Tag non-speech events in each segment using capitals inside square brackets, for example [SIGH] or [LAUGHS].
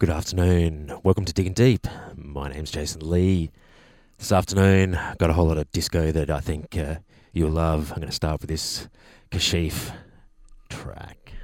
Good afternoon. Welcome to Digging Deep. My name's Jason Lee. This afternoon, got a whole lot of disco that I think uh, you'll love. I'm going to start with this Kashif track.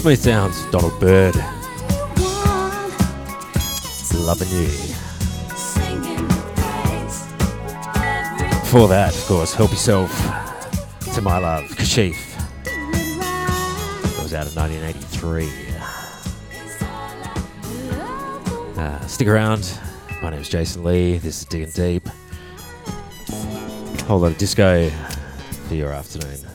Smooth Sounds, Donald Byrd. Loving you. Before that, of course, Help Yourself to My Love, Kashif. That was out in 1983. Uh, stick around. My name is Jason Lee. This is Digging Deep. Whole lot of disco for your afternoon.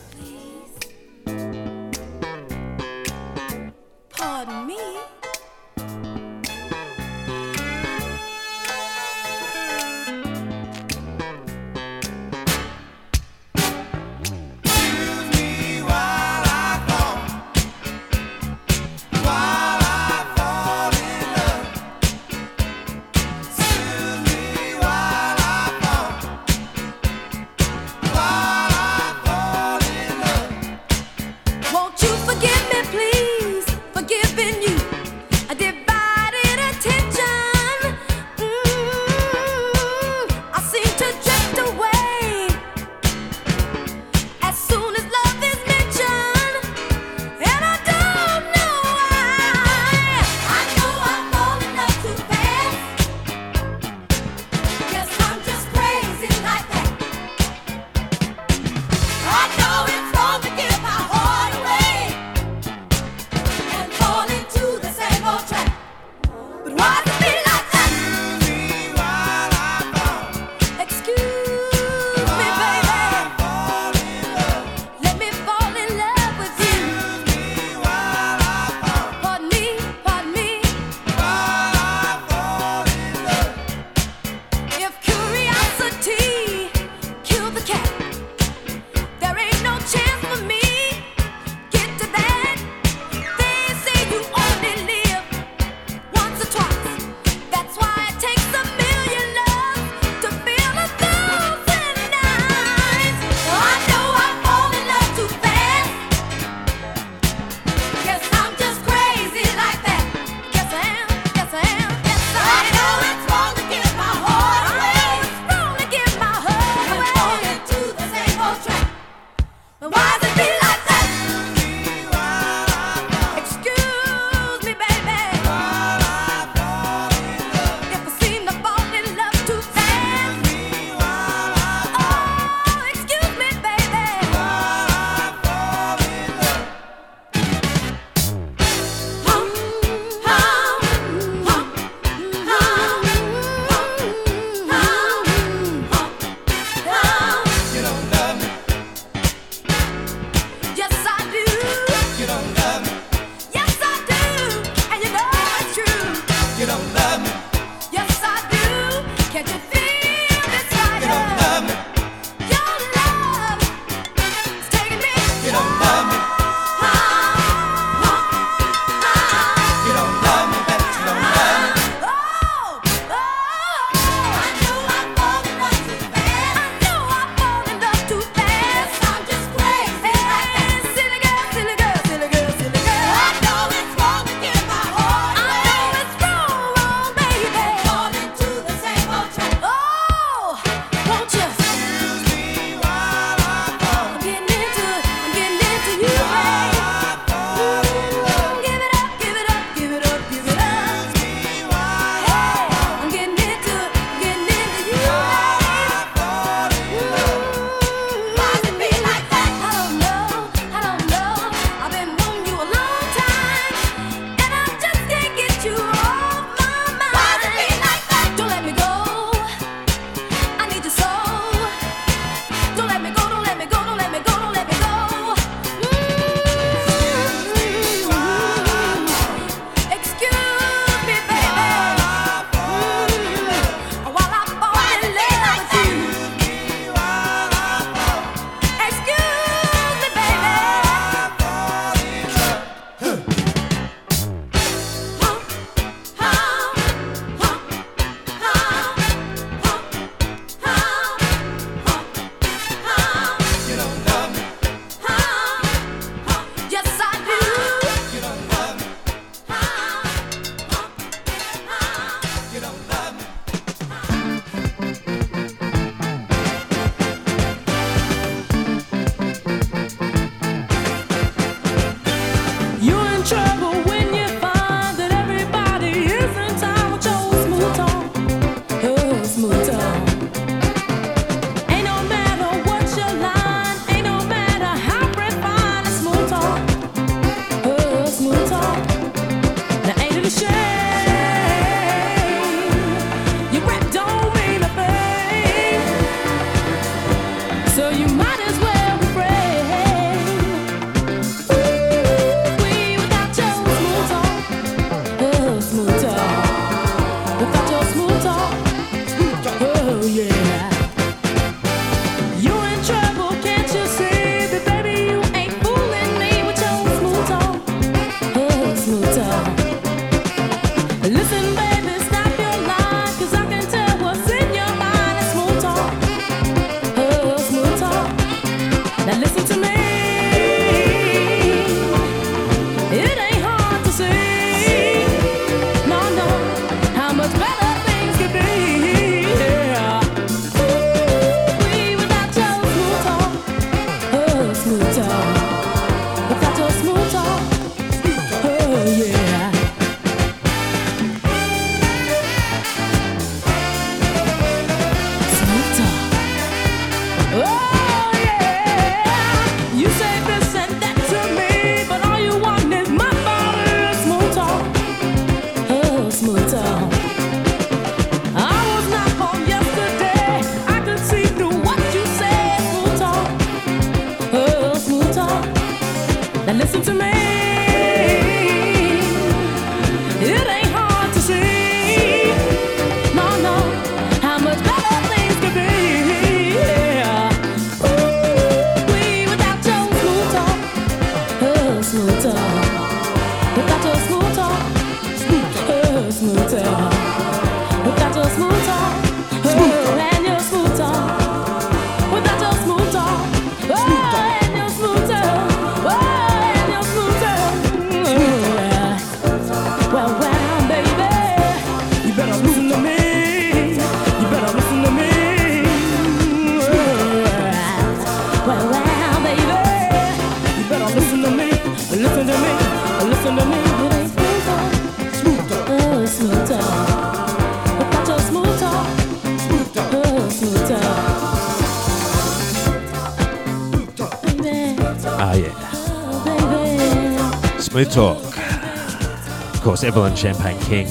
Course, Evelyn Champagne King.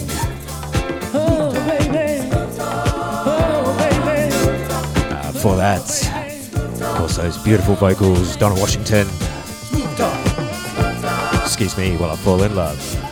Uh, for that, of course, those beautiful vocals, Donna Washington. Excuse me while I fall in love.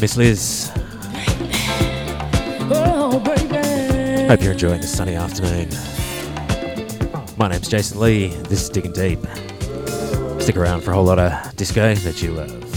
Miss Liz. Oh, Hope you're enjoying this sunny afternoon. My name's Jason Lee. This is Digging Deep. Stick around for a whole lot of disco that you love.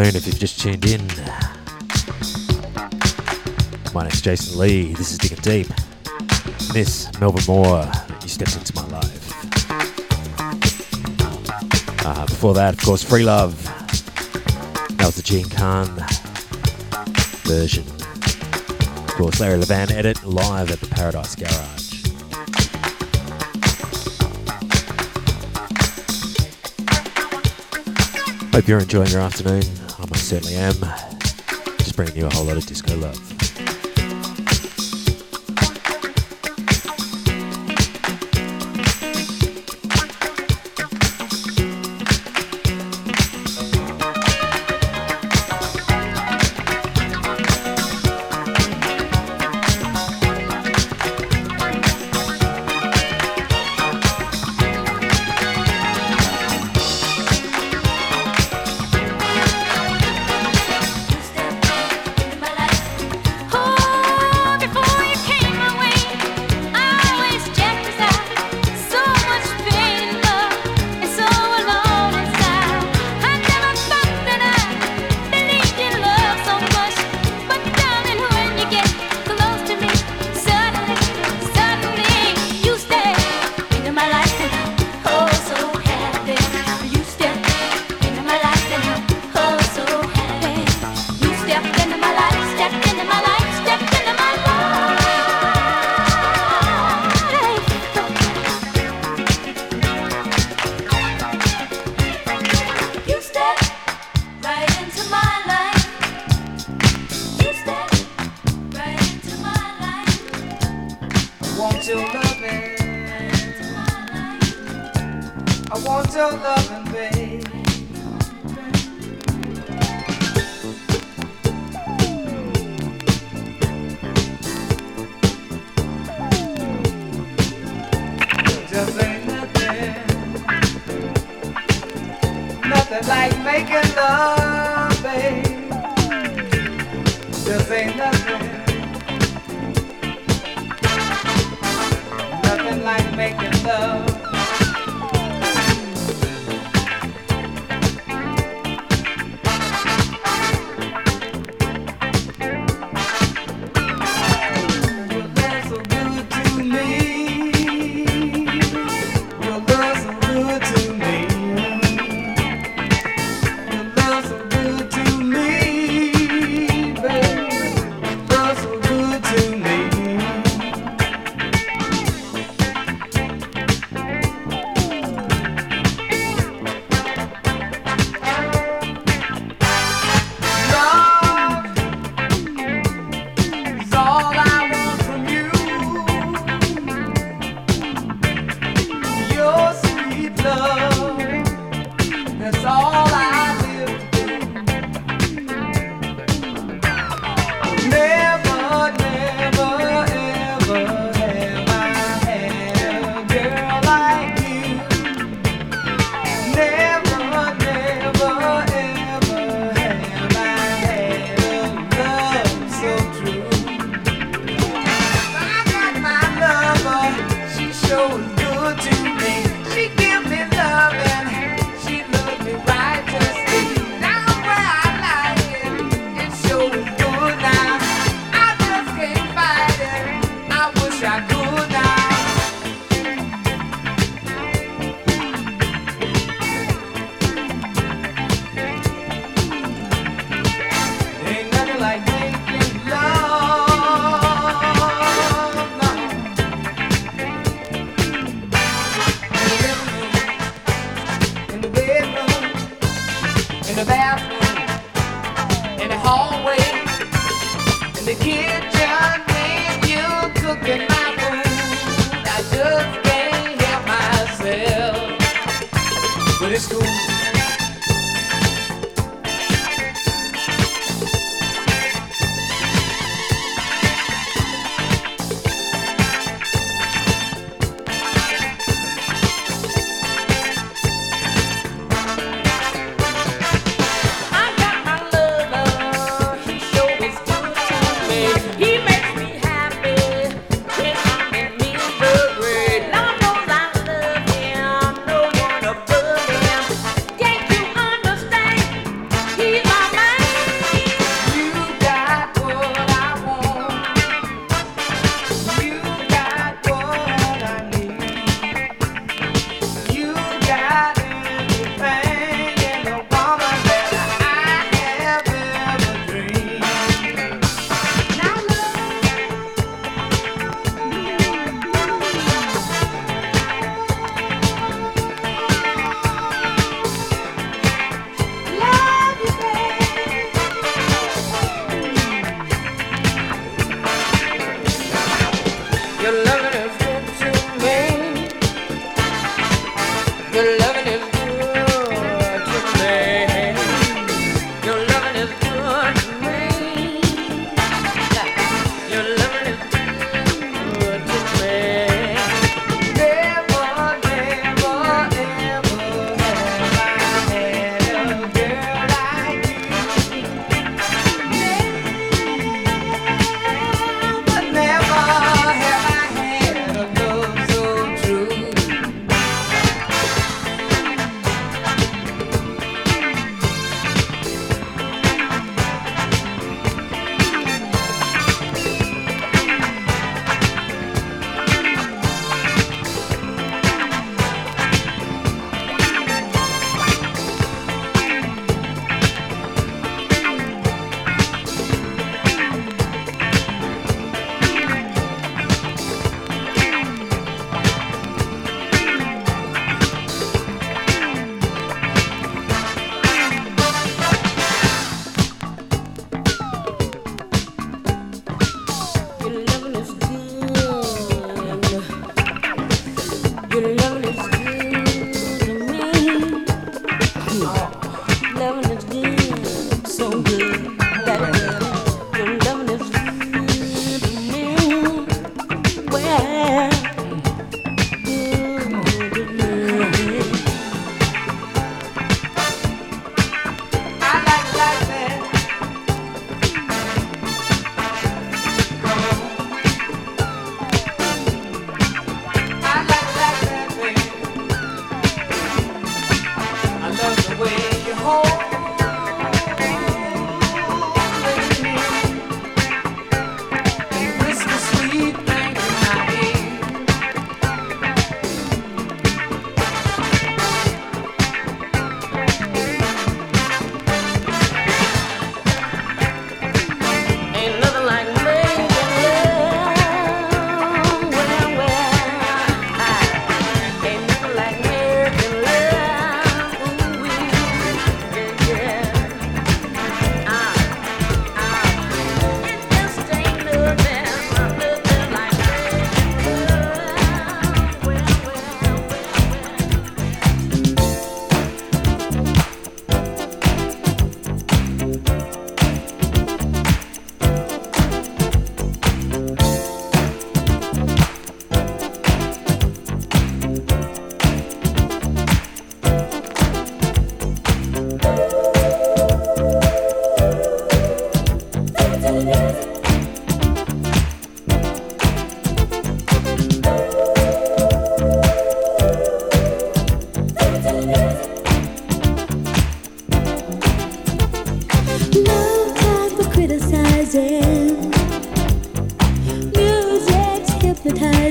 Afternoon if you've just tuned in. My name's Jason Lee. This is Digging Deep. Miss Melba Moore, you stepped into my life. Uh, before that, of course, Free Love. That was the Jean Carn version. Of course, Larry Levan edit live at the Paradise Garage. Hope you're enjoying your afternoon. Certainly am. Just bringing you a whole lot of disco love.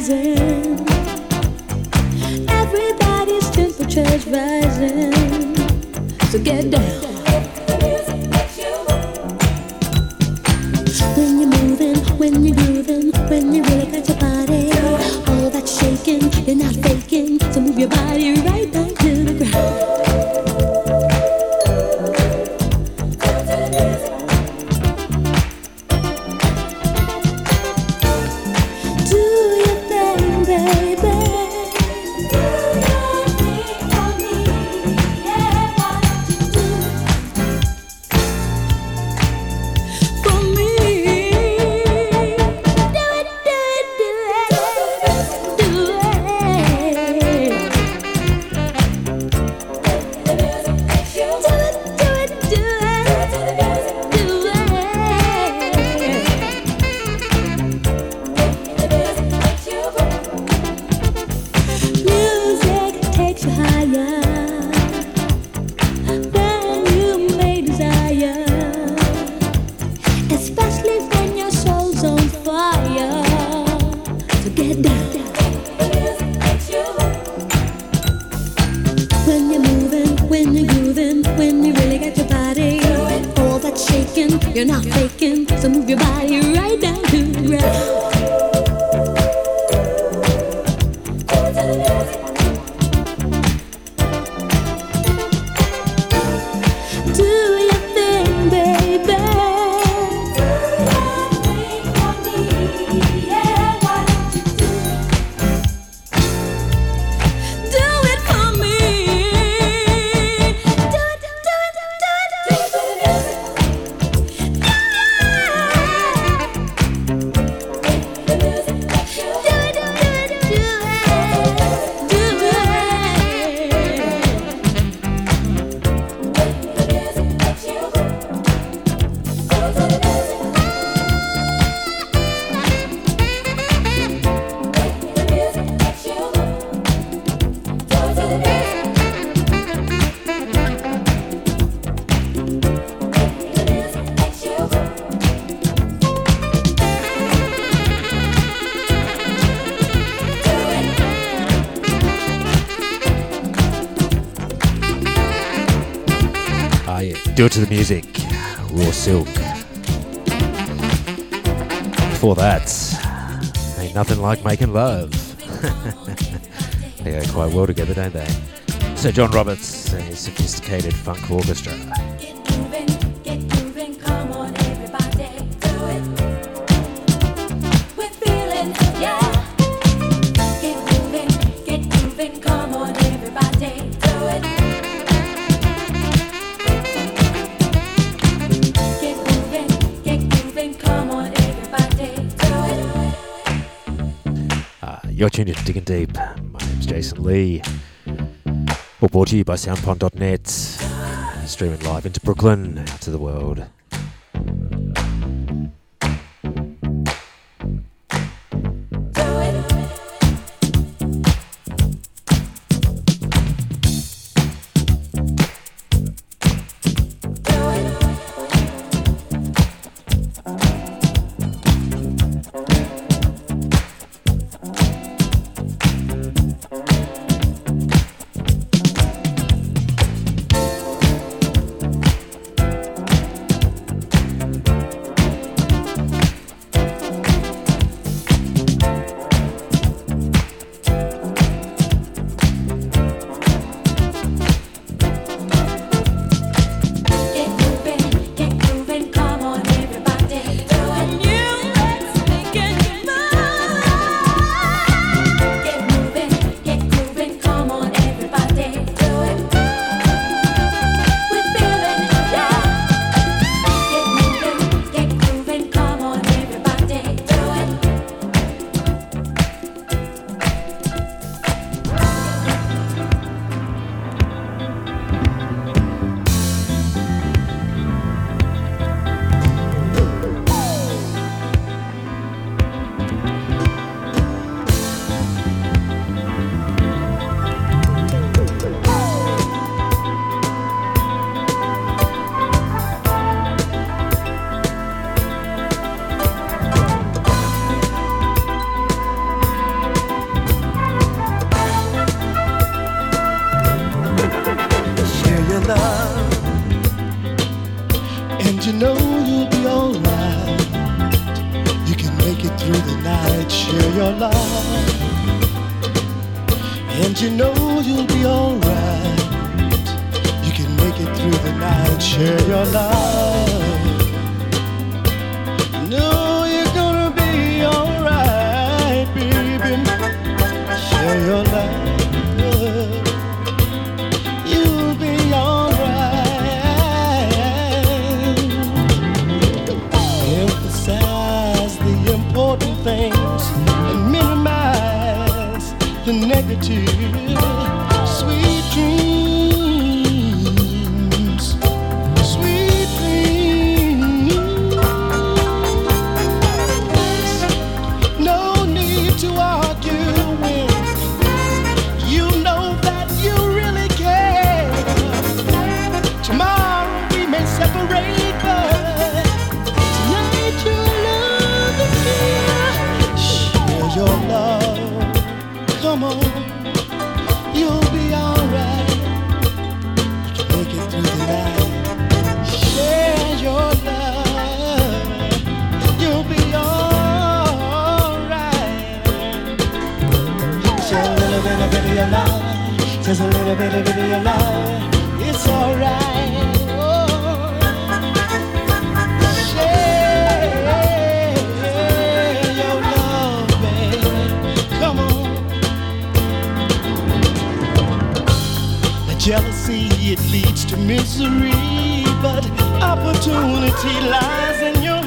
say do it to the music. Raw Silk. Before that, ain't nothing like making love. [LAUGHS] they go quite well together, don't they? Sir John Roberts and his sophisticated funk orchestra. You're tuned in to Digging Deep. My name's Jason Lee. All brought to you by SoundPond.net. Streaming live into Brooklyn, out to the world. Jealousy, it leads to misery, but opportunity lies in your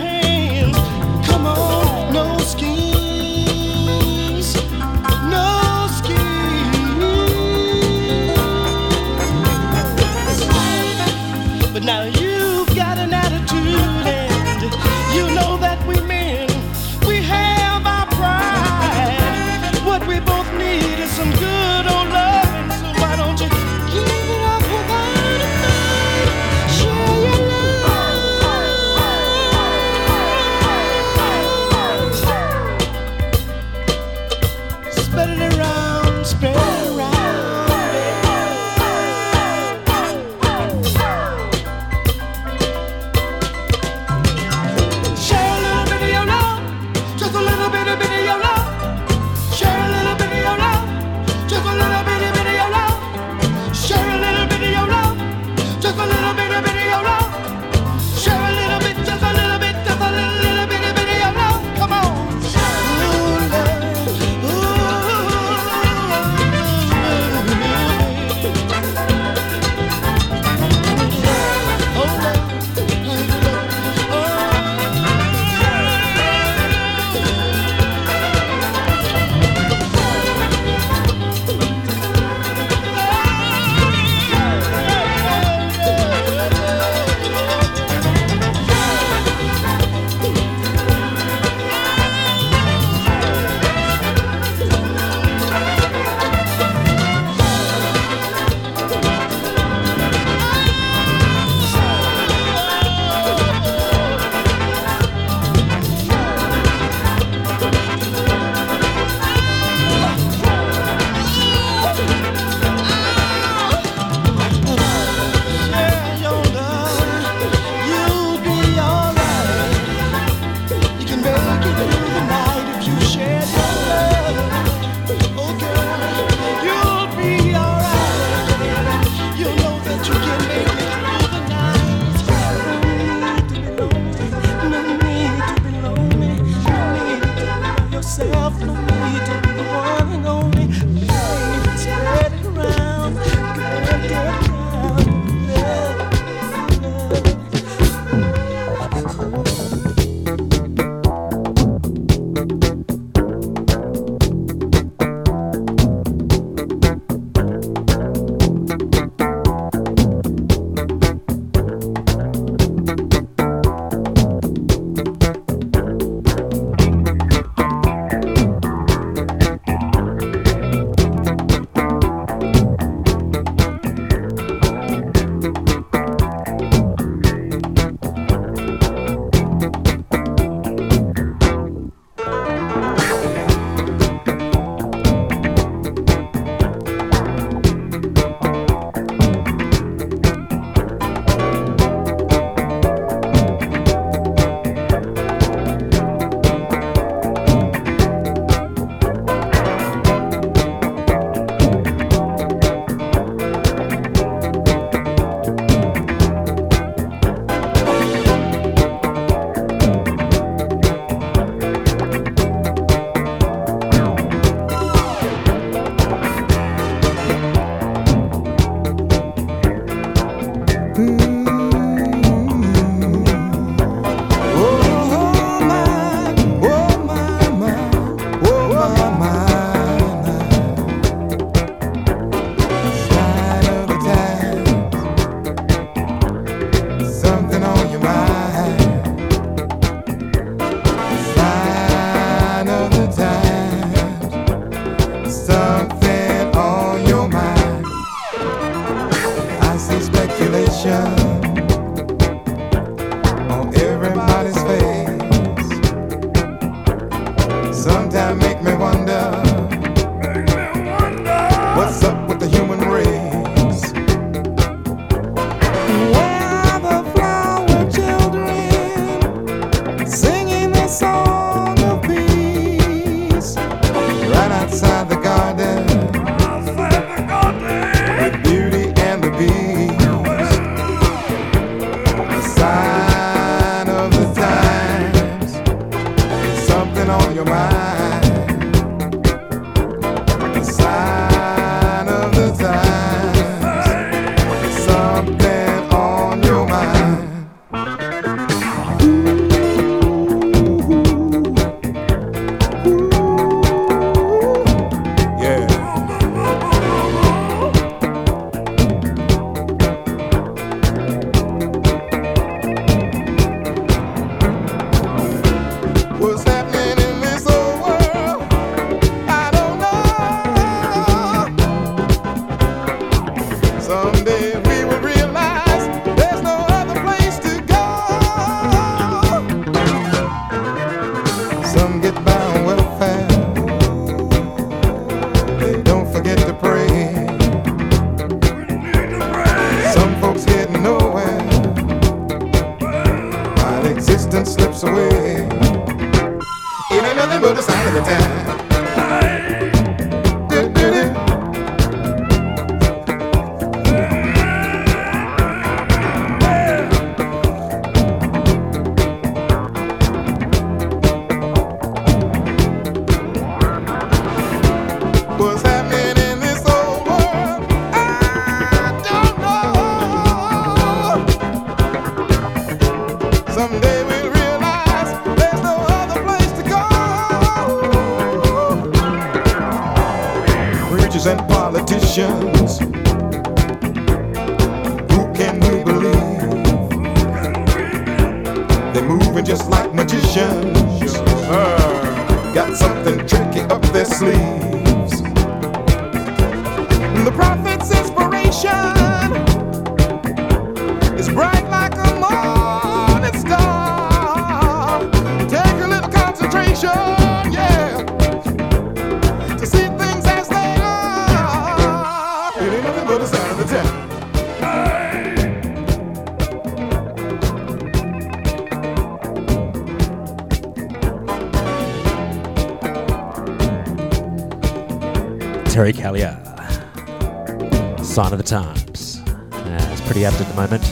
times. it's pretty apt at the moment.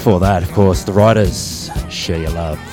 For that, of course, the writers, Share Your Love.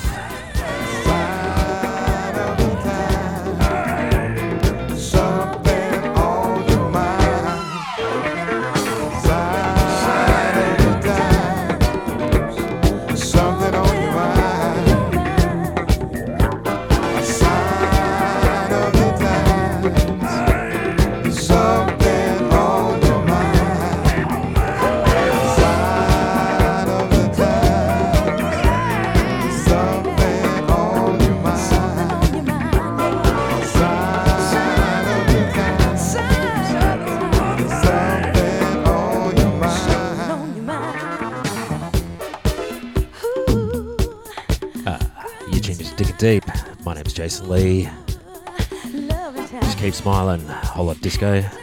guy.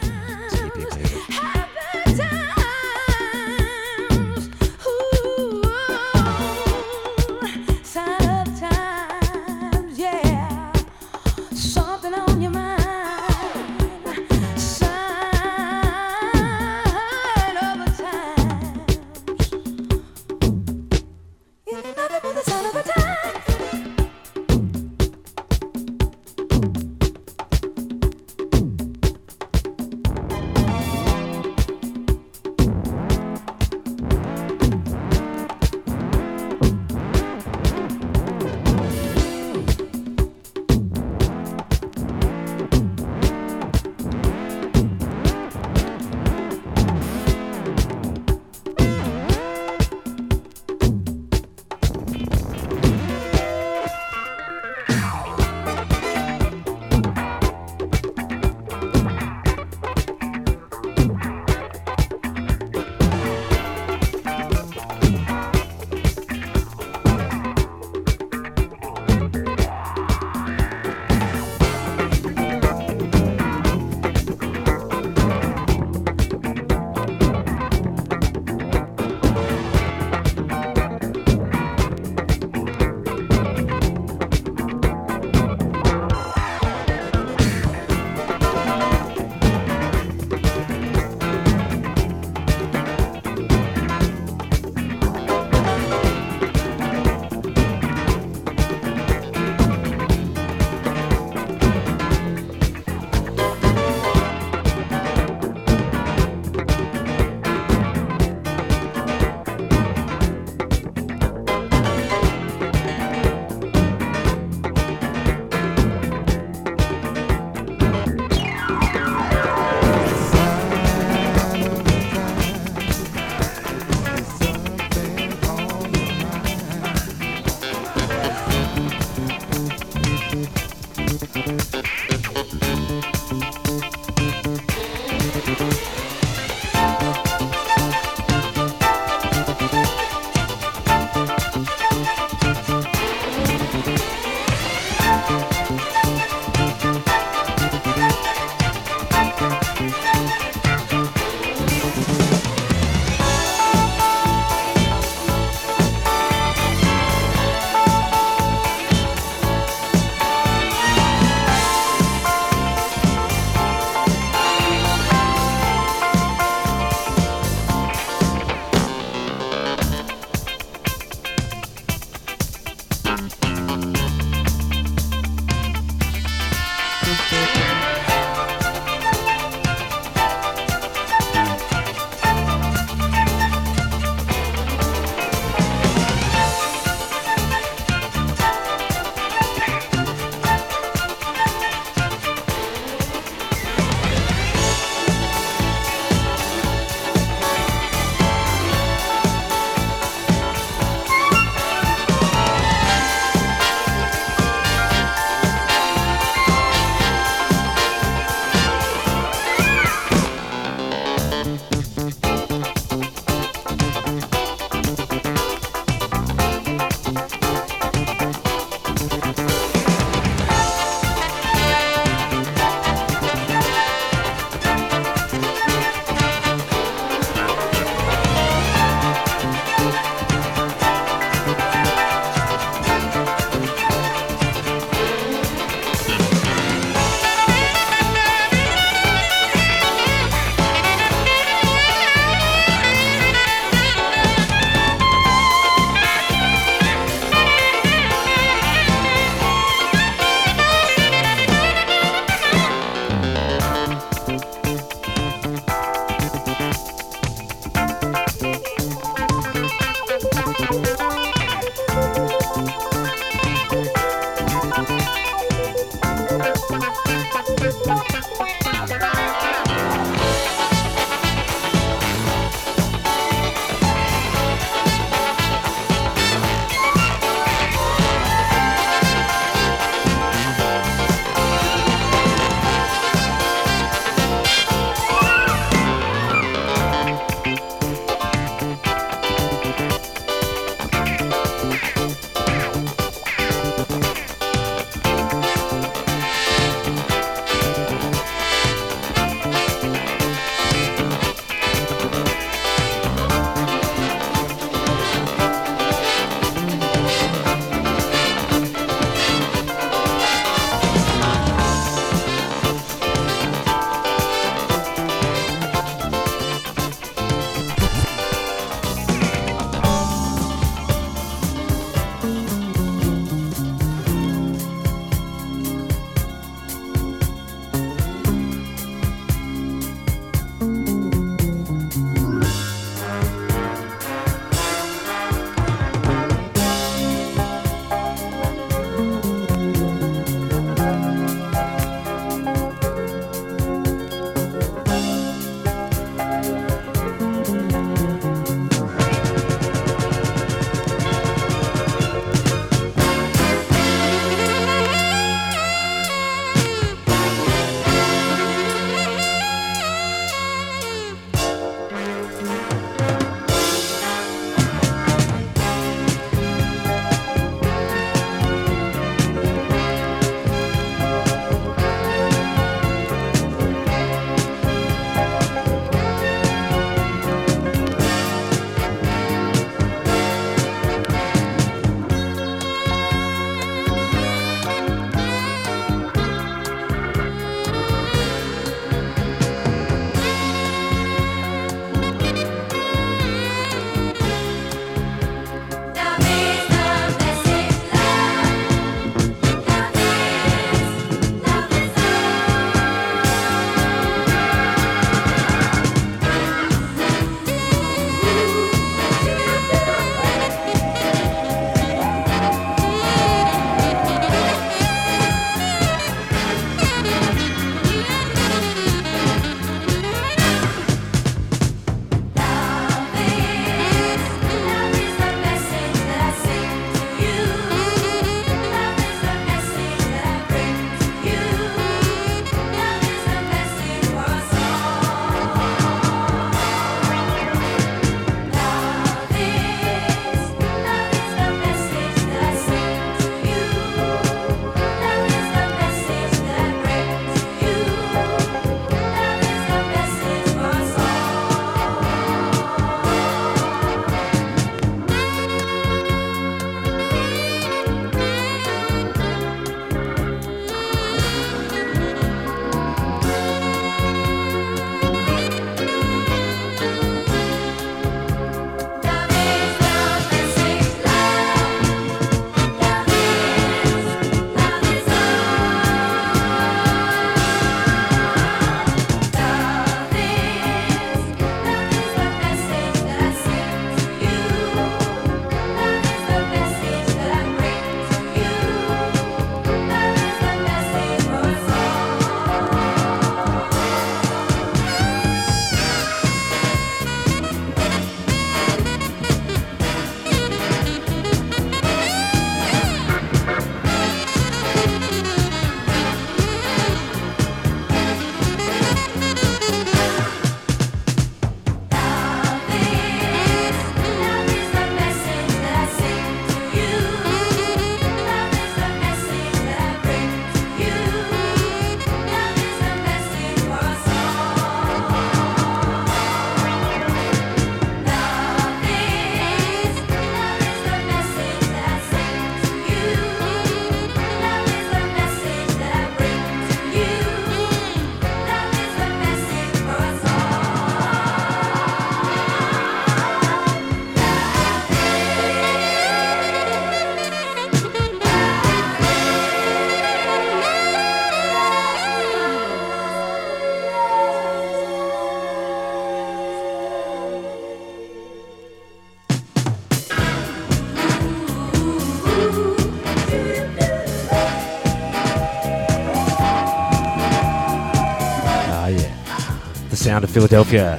Sound of Philadelphia.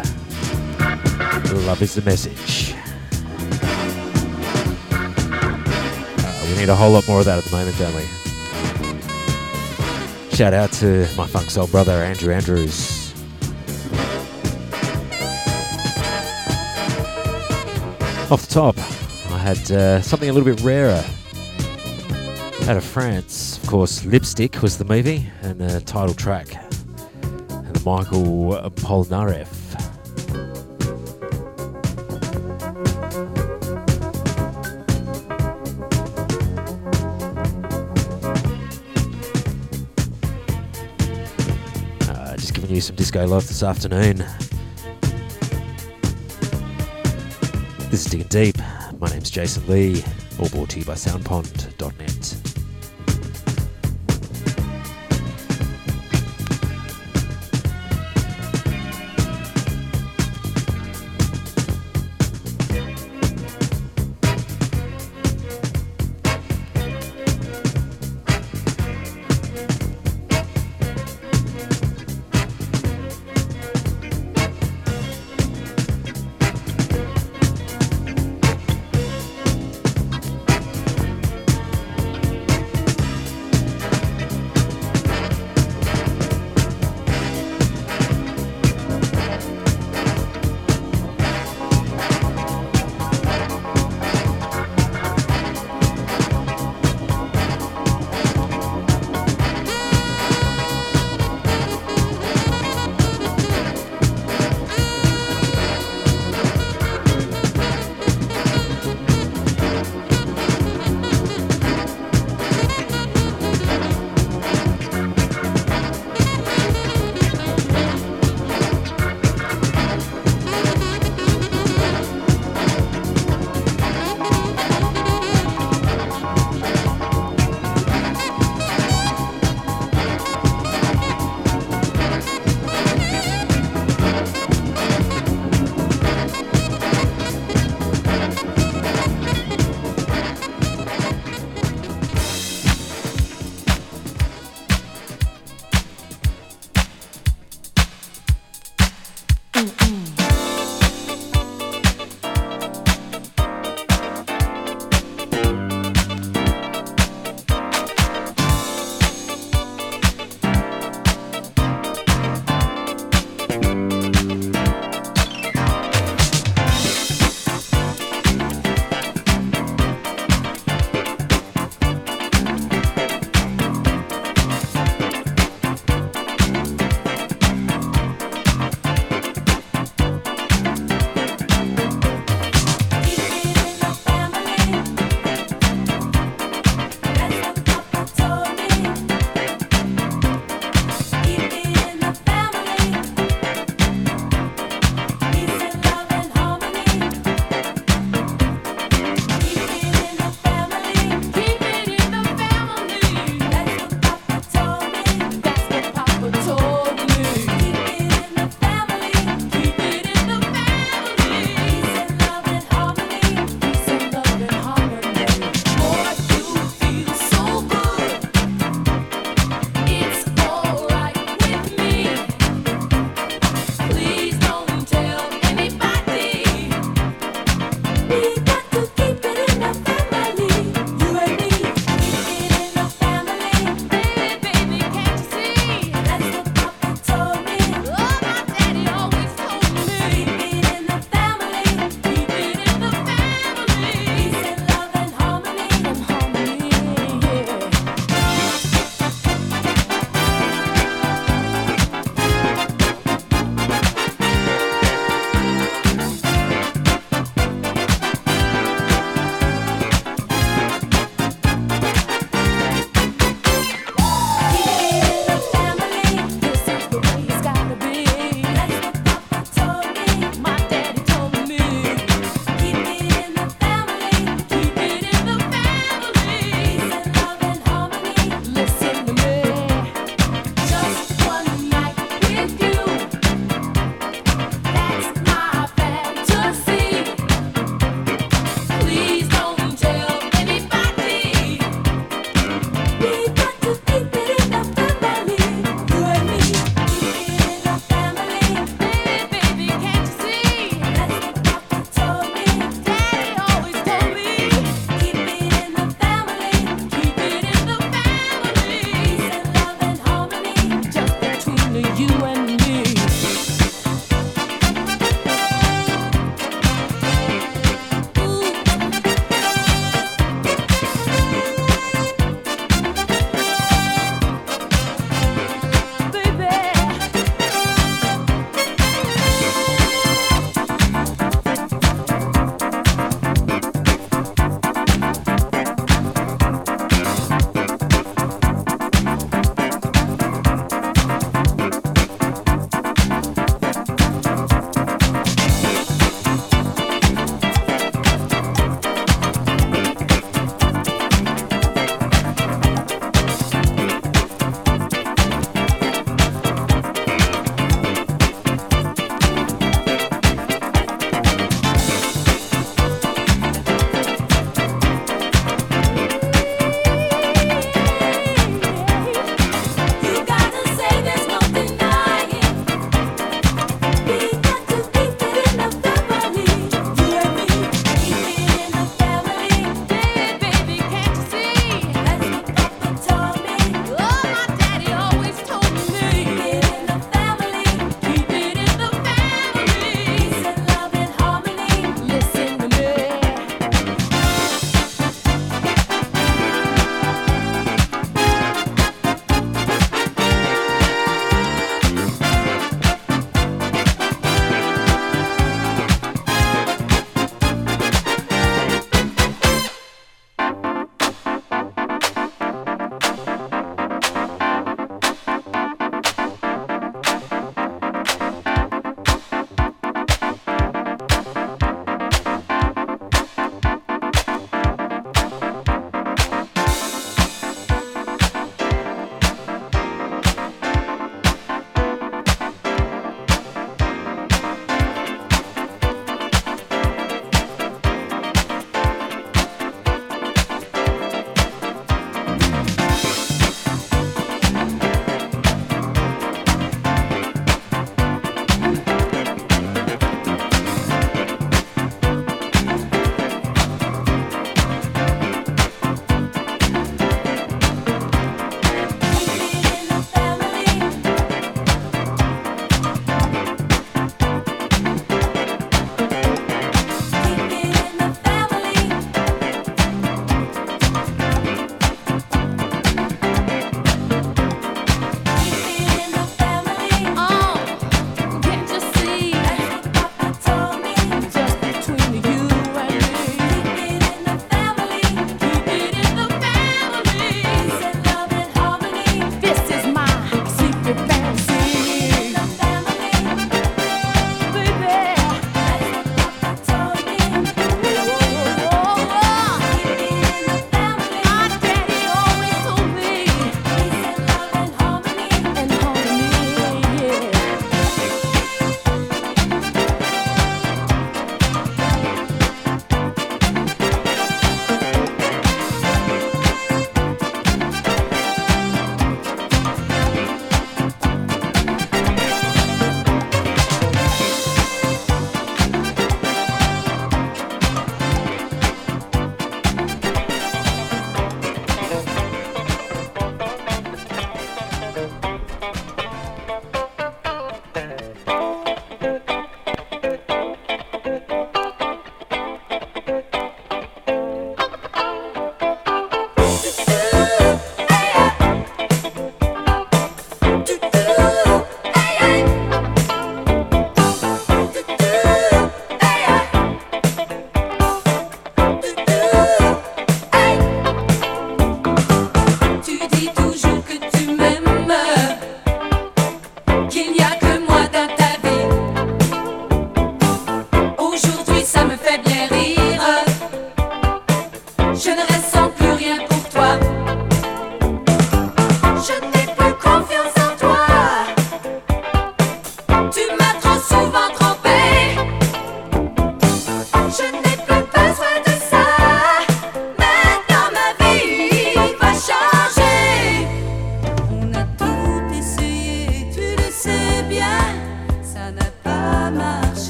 Love is the message. Uh, we need a whole lot more of that at the moment, don't we? Shout out to my funk soul brother Andrew Andrews. Off the top, I had uh, something a little bit rarer. Out of France, of course, Lipstick was the movie and the title track. And the Michael Polnareff. Uh, just giving you some disco love this afternoon. This is Digging Deep. My name's Jason Lee, all brought to you by soundpond.net.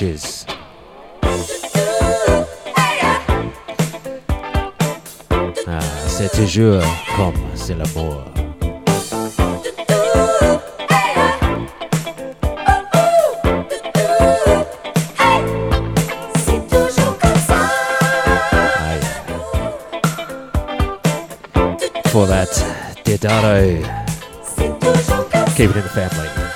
Ah, comme c'est l'amour. For that, Dedaro. Keep it in the family.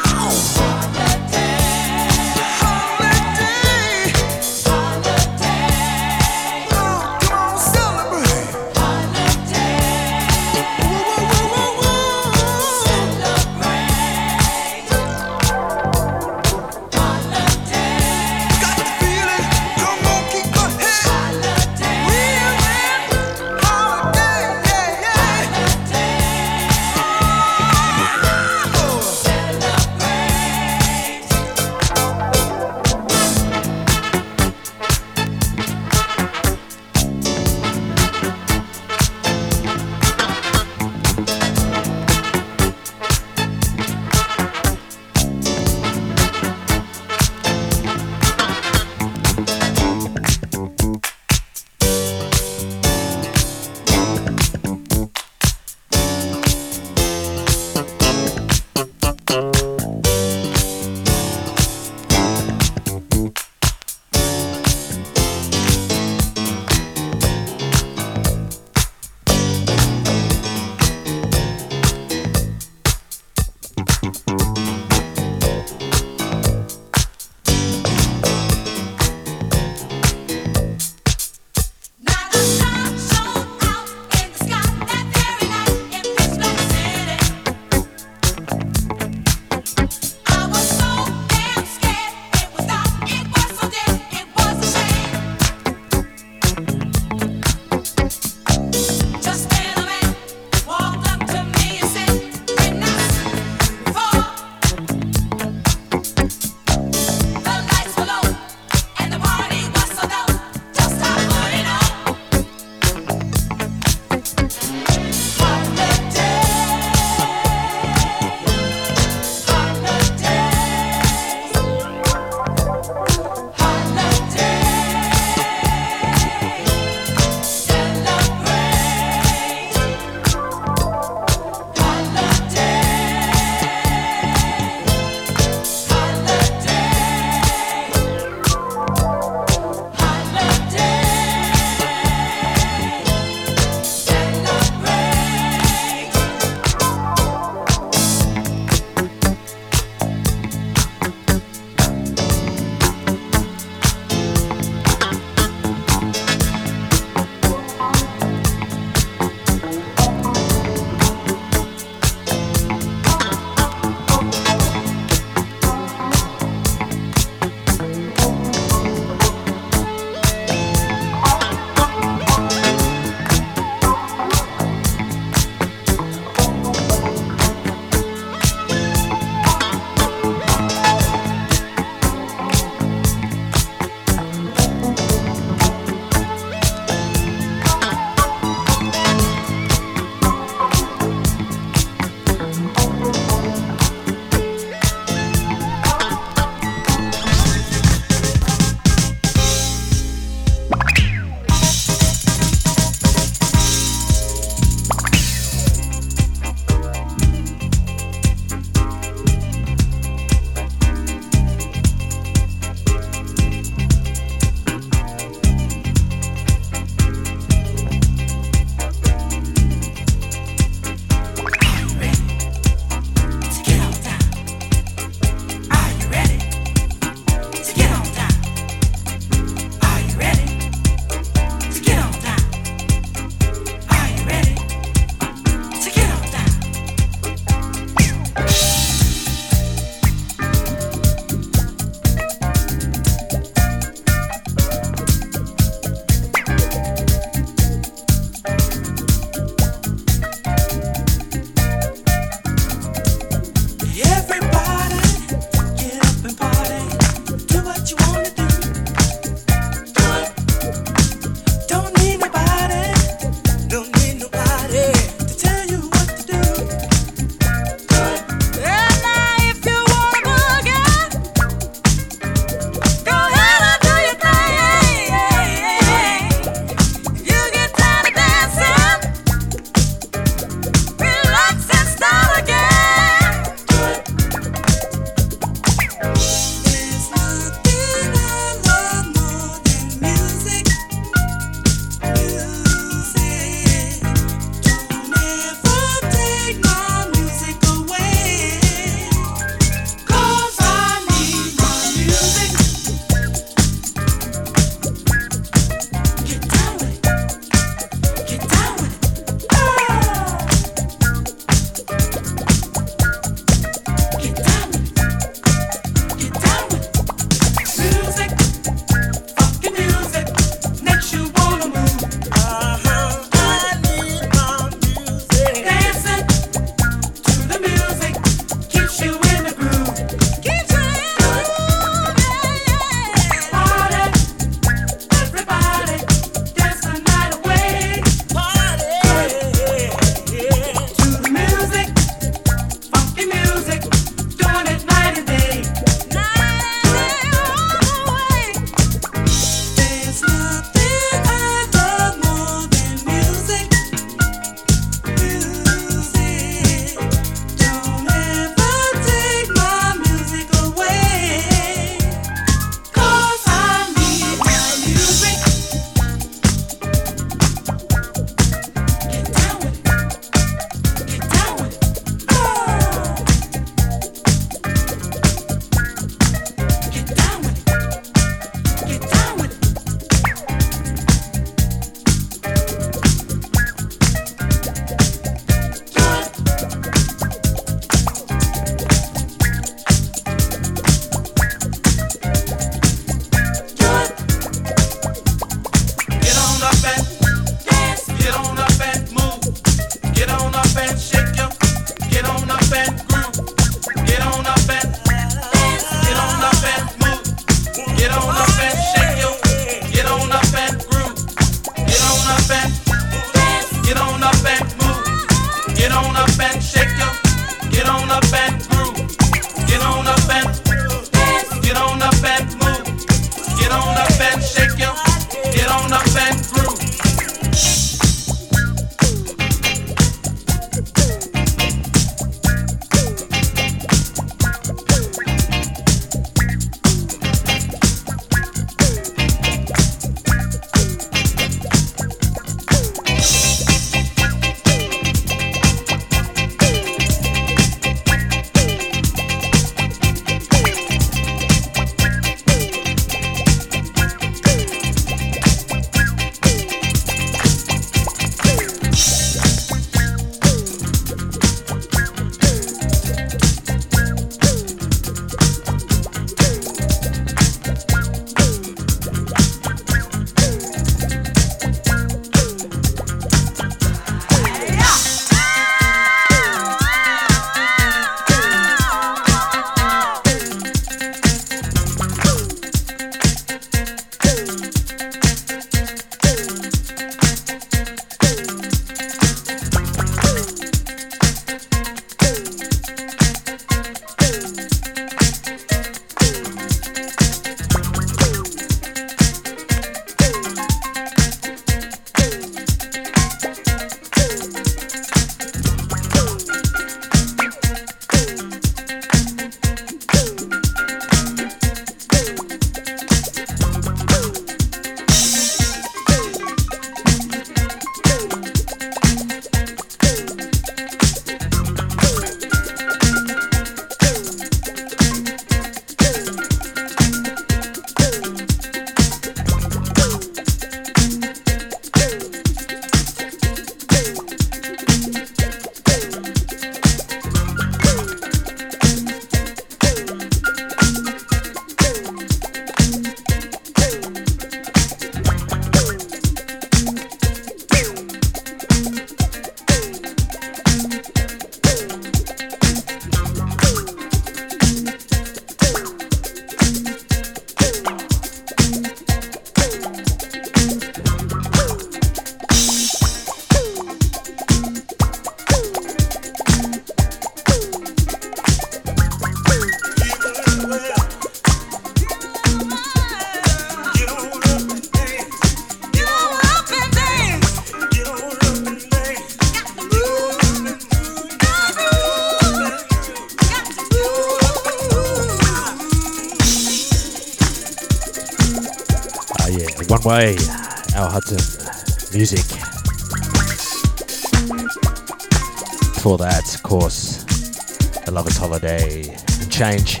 And Change.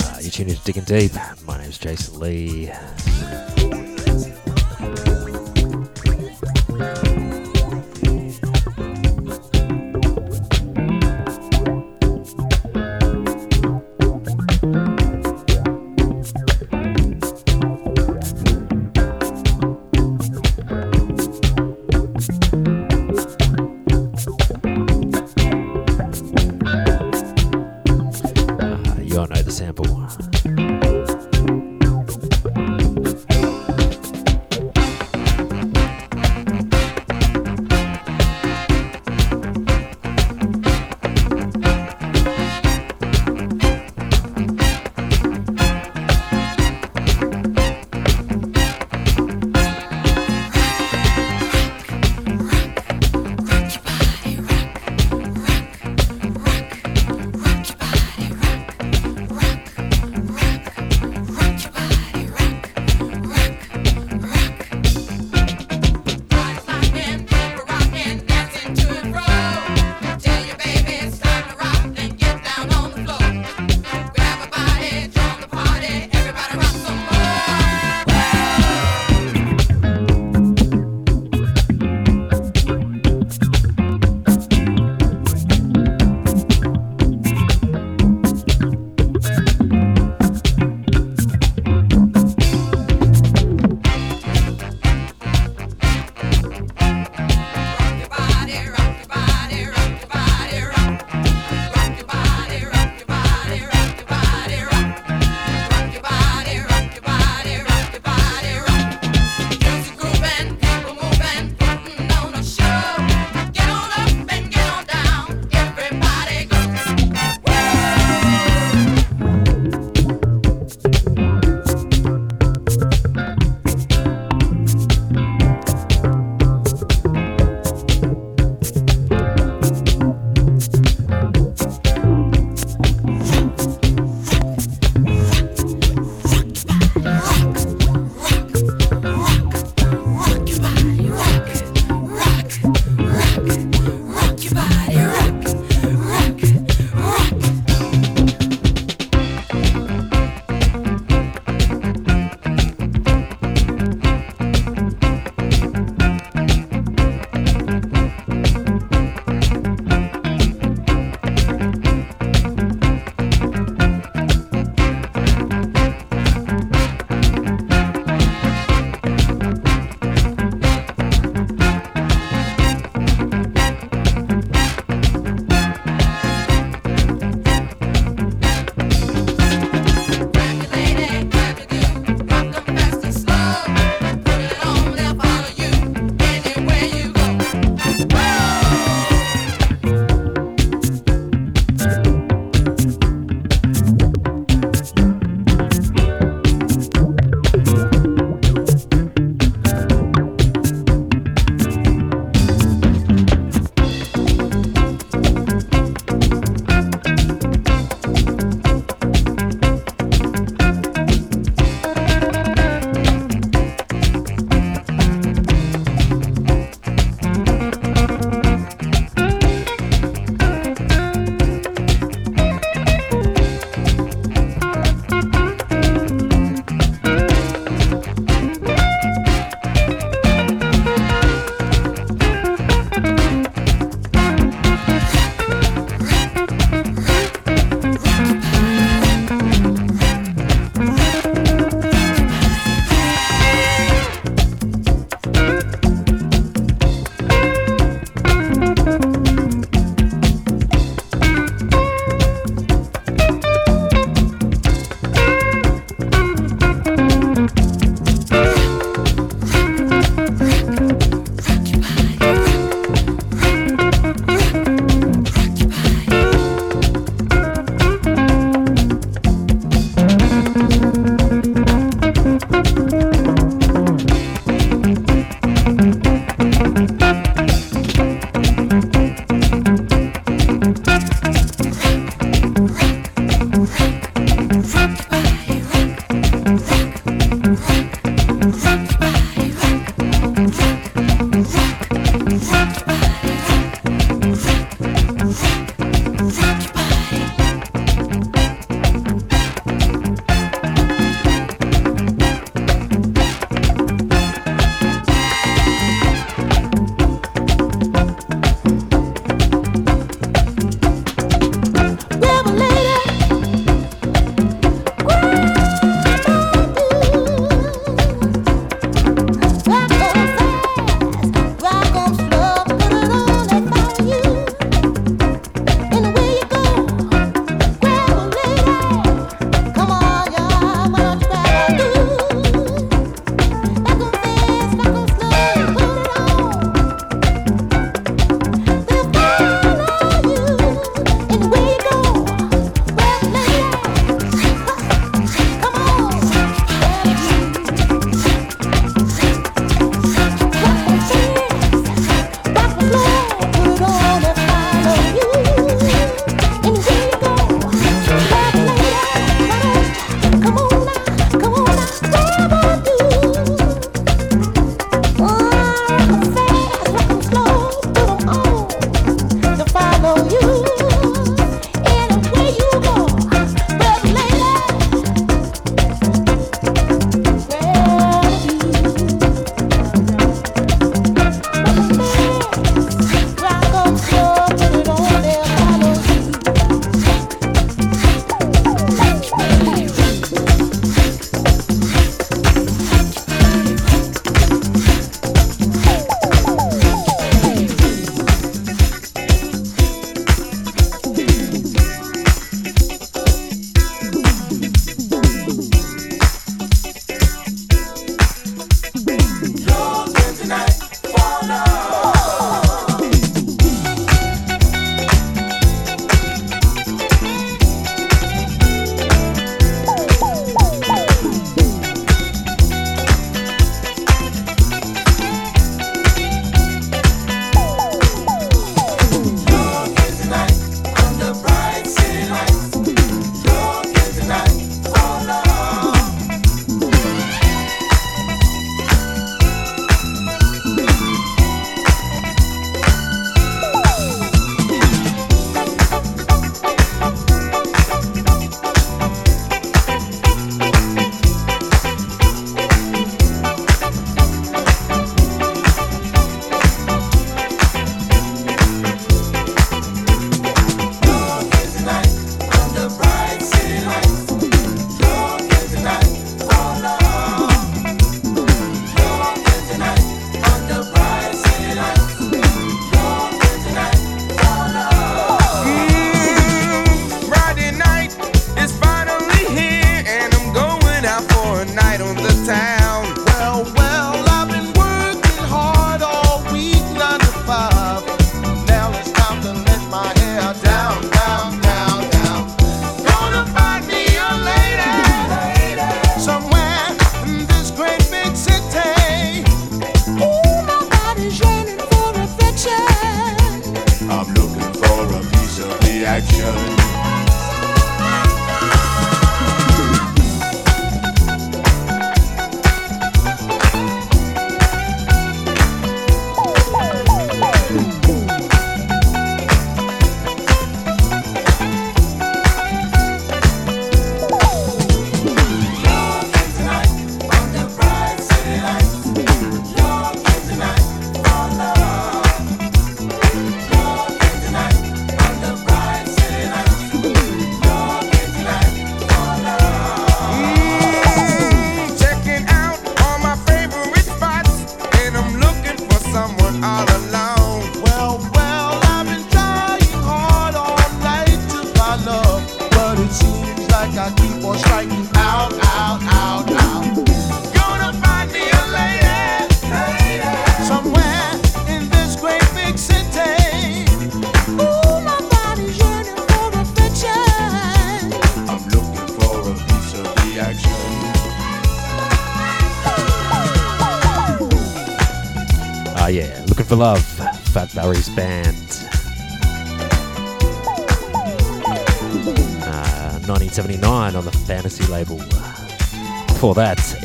Uh, you're tuning to Digging Deep. My name's Jason Lee.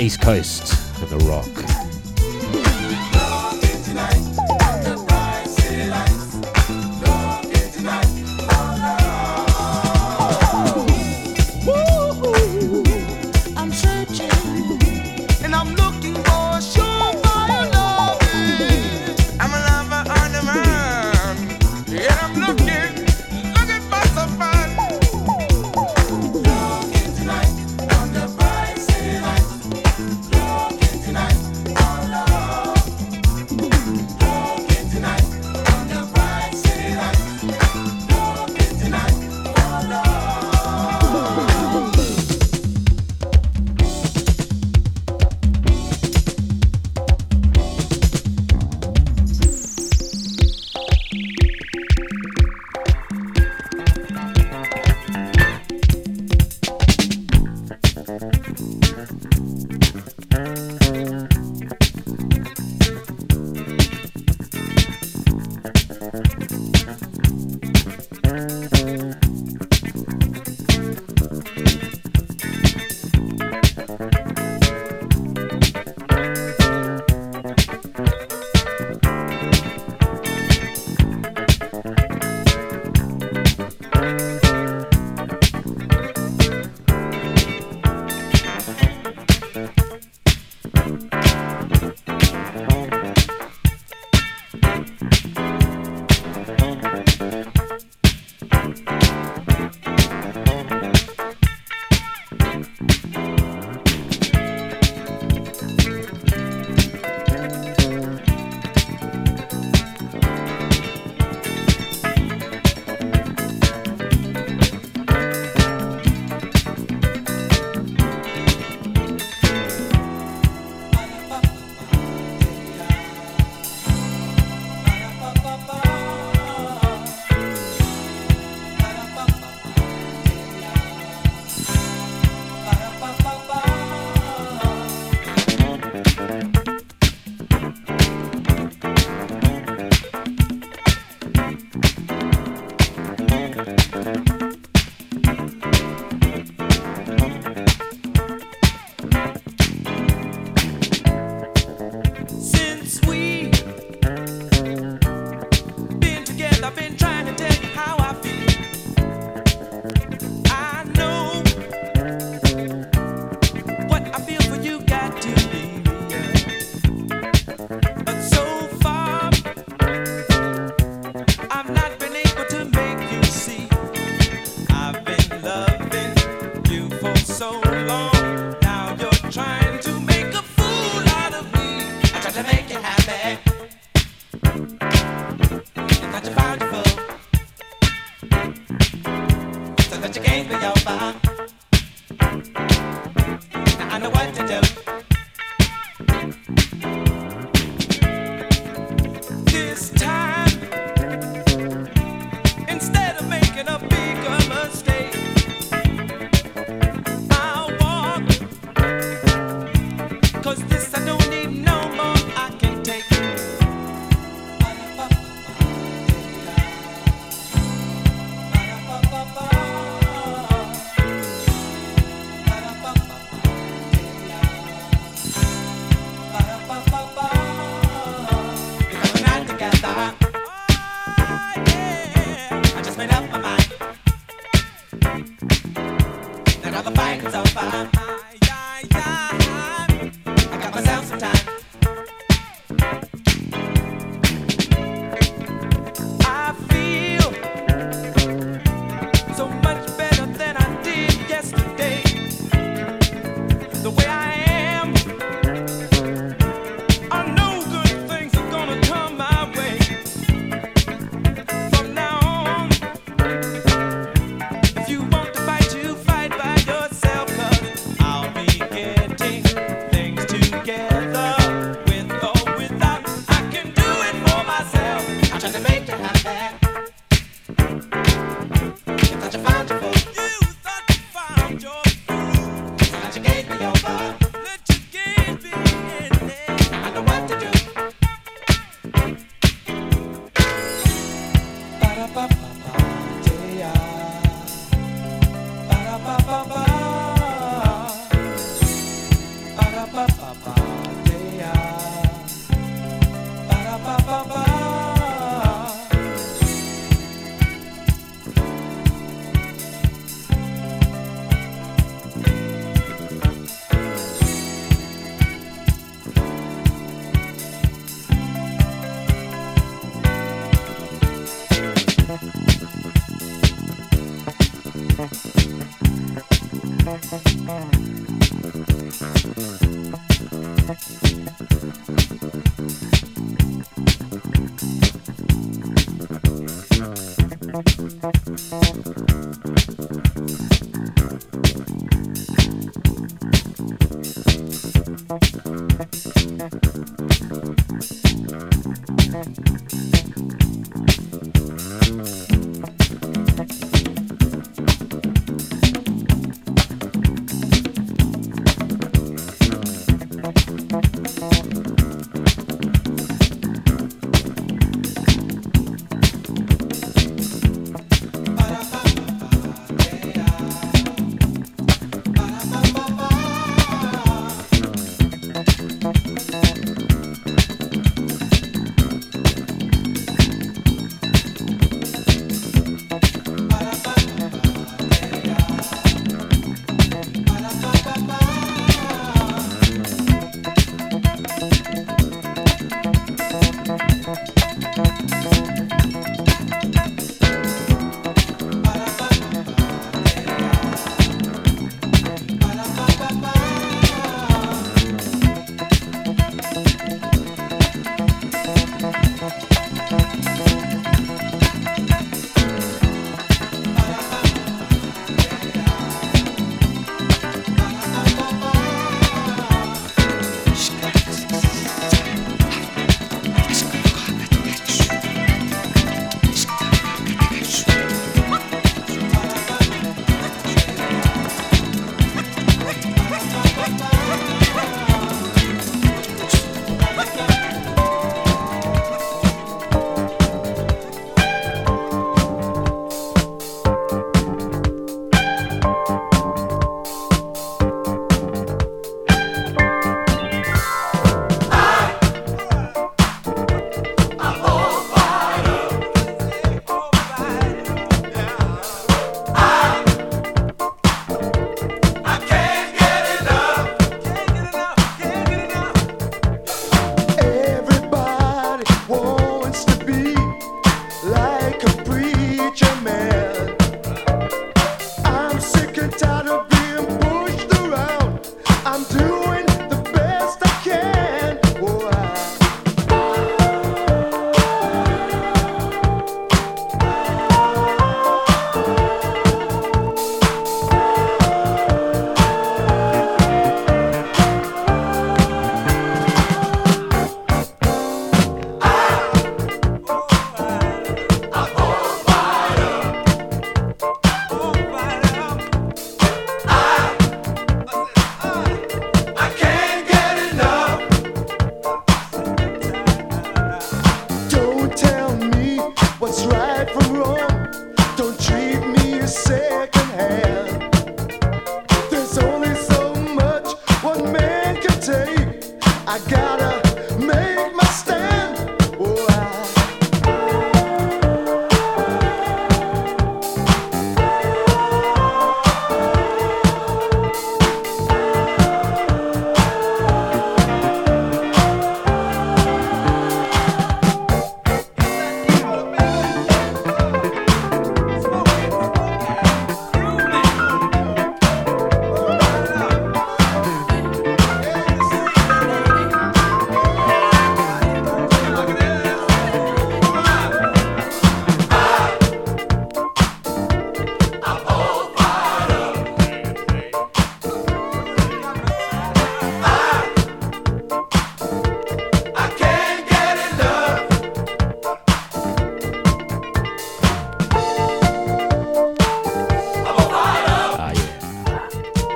East Coast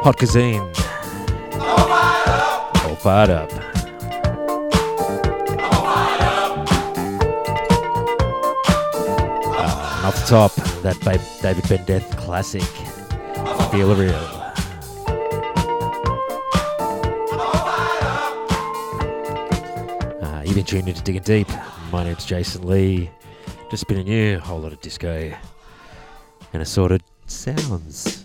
Hot Cuisine. All fired up. Ah, and off the top, that David Bendeth classic, Feel Real. Uh, you've been tuned into Digging Deep. My name's Jason Lee. Just you a whole lot of disco and assorted sounds.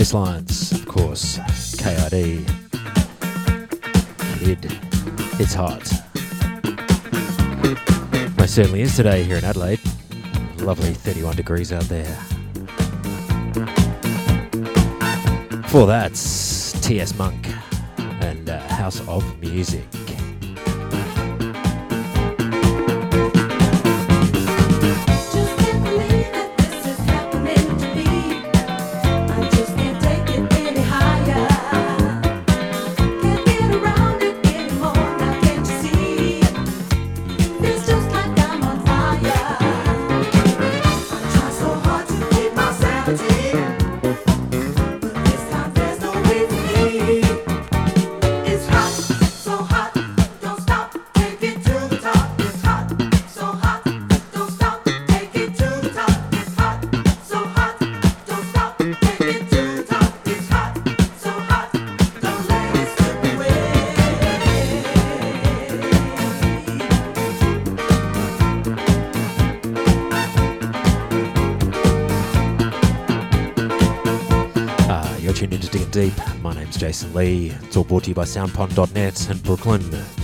Baselines, of course, KID, Kid, it's hot. It certainly is today here in Adelaide. Lovely 31 degrees out there. For that, T.S. Monk and uh, House of Music. Lee. It's all brought to you by soundpond.net and Brooklyn.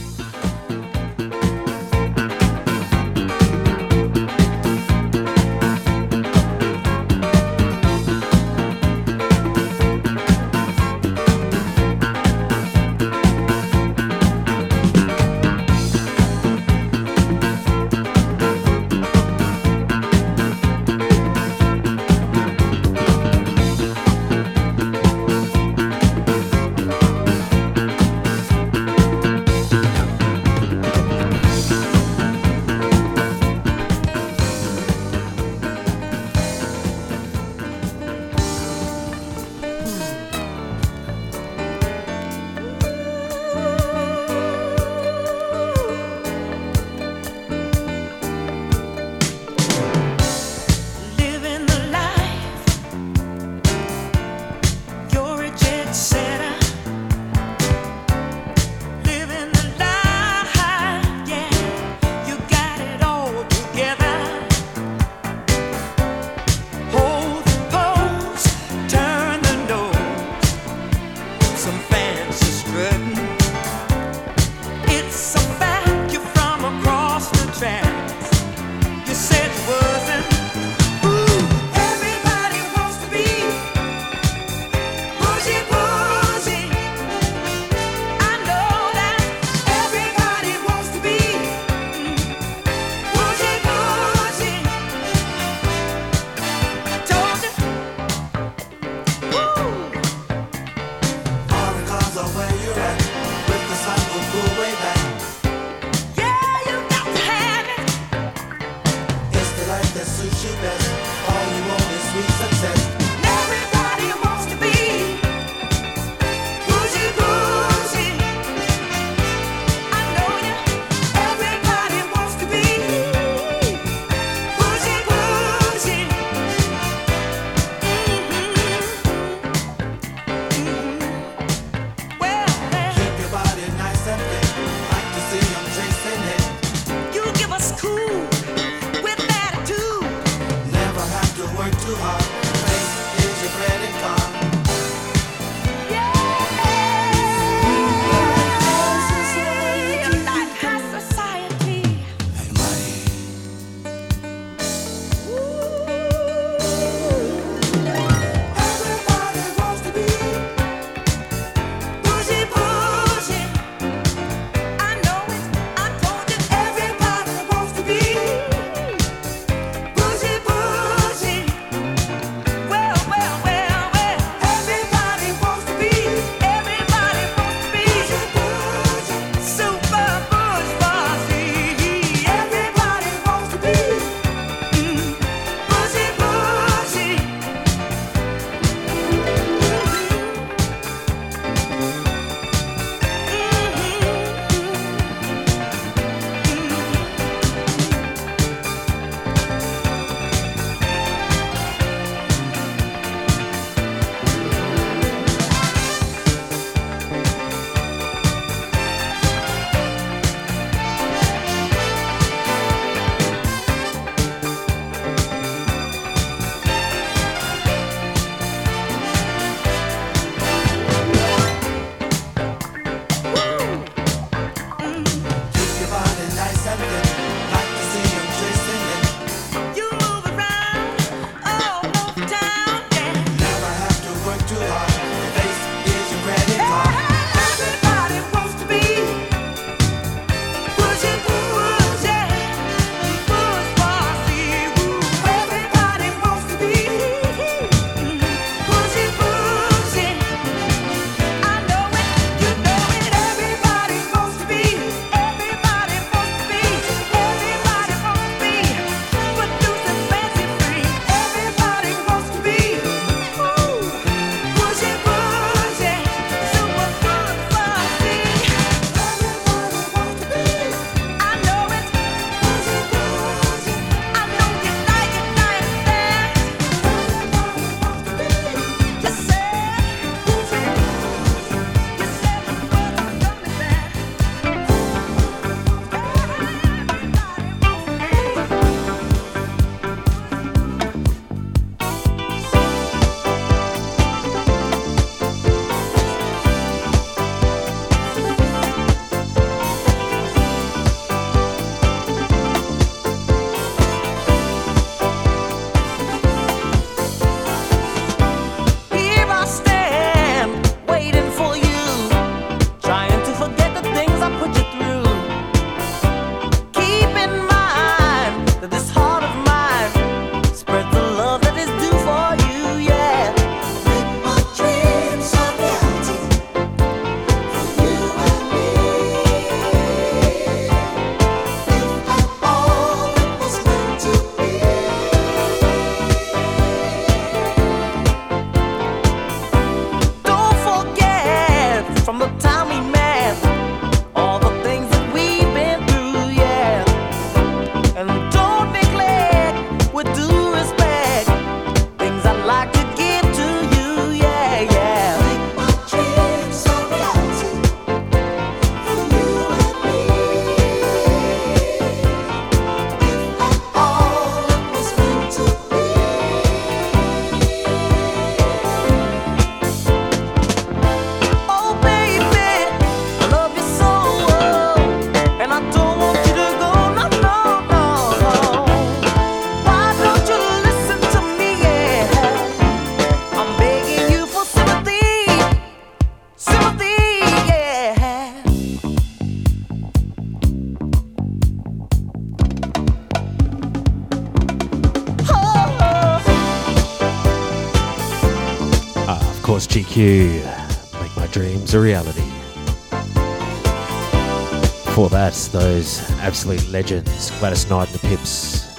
absolute legends, Gladys Knight and the Pips.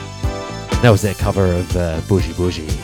That was their cover of uh, Bourgie Bourgie.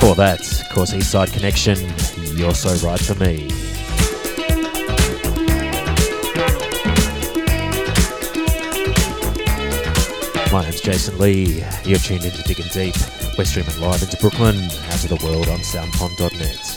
For that, of course, East Side Connection. You're so right for me. My name's Jason Lee. You're tuned into Digging Deep. We're streaming live into Brooklyn, out to the world on soundpond.net.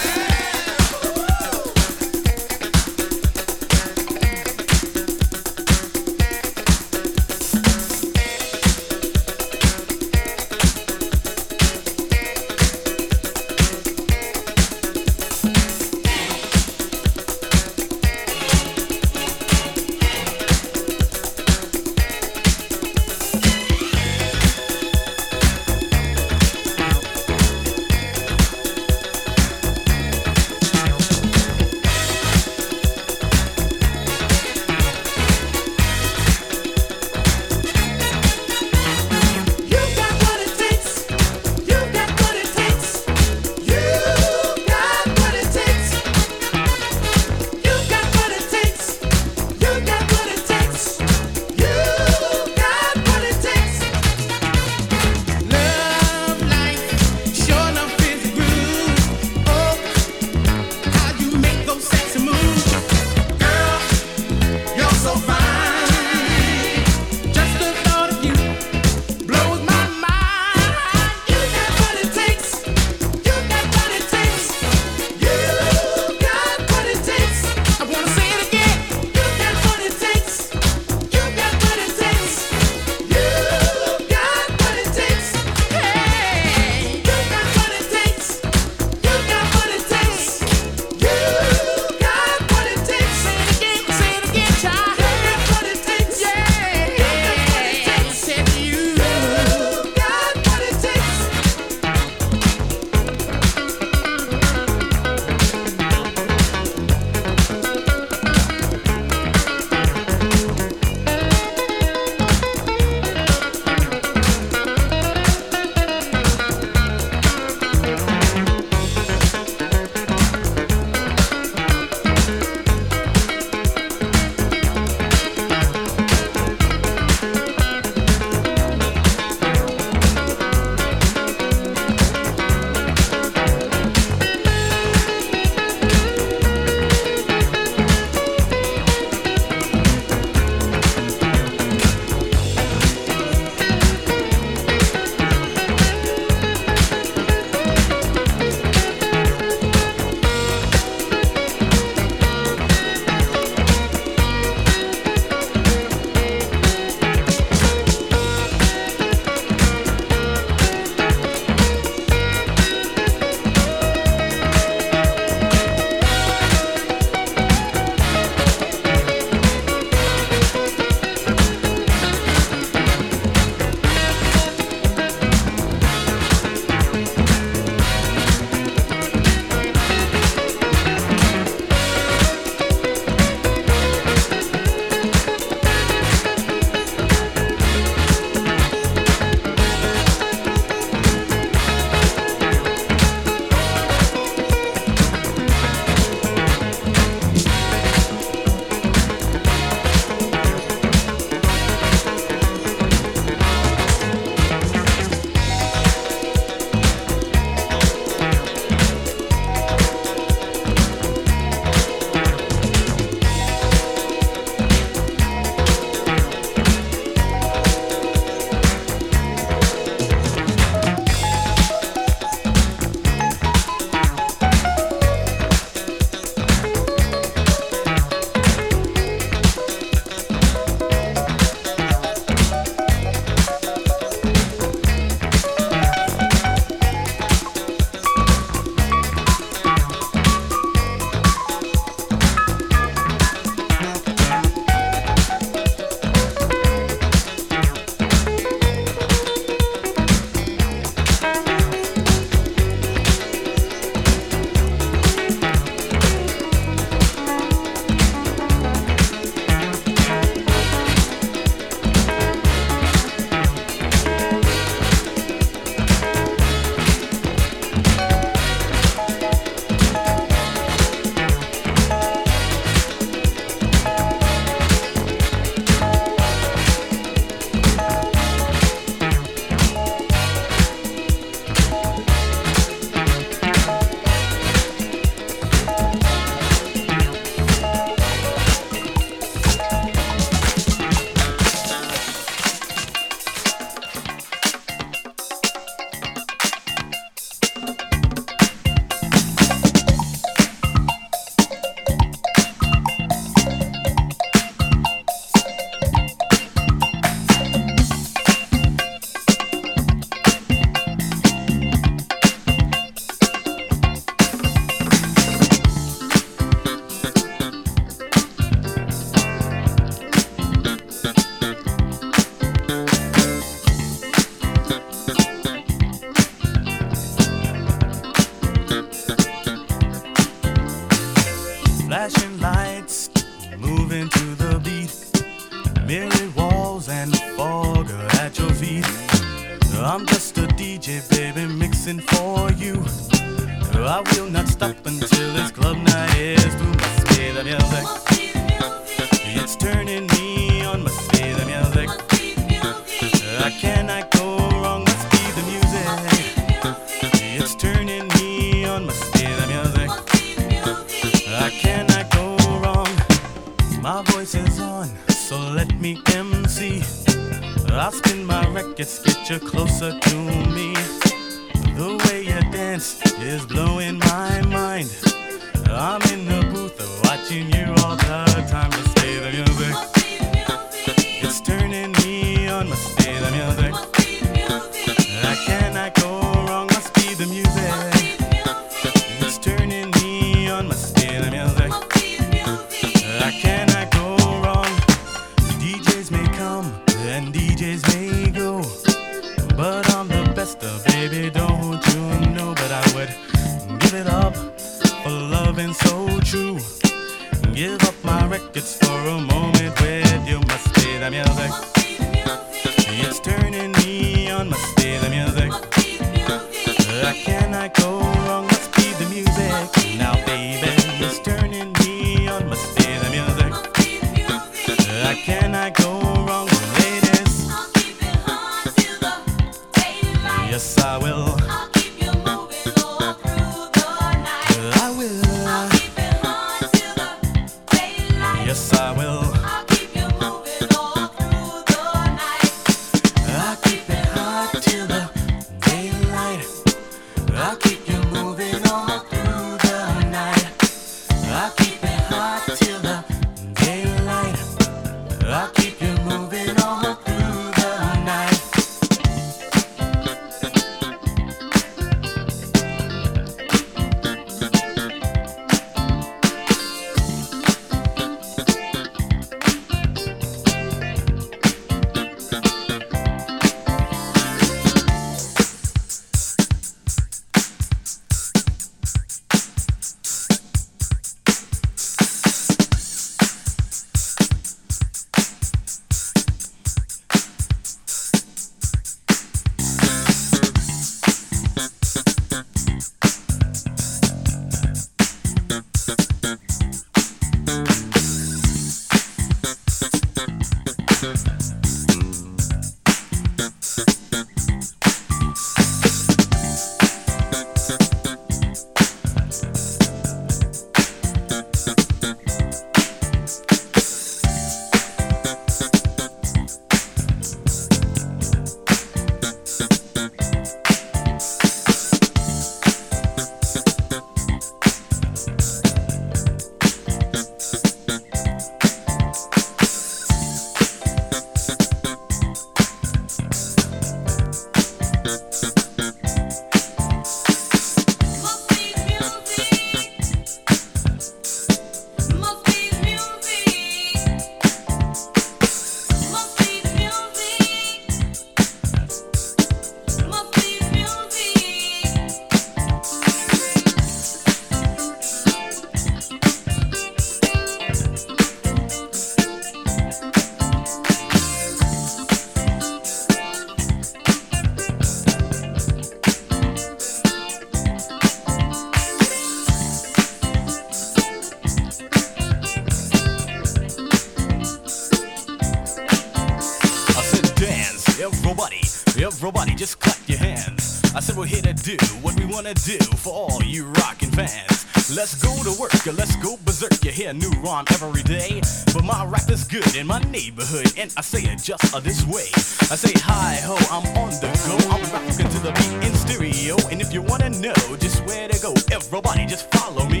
do for all you rockin' fans. Let's go to work, let's go berserk. You hear a new rhyme every day. But my rap is good in my neighborhood, and I say it just uh, this way. I say hi ho, I'm on the go. I'm rockin' to the beat in stereo. And if you wanna know just where to go, everybody just follow me.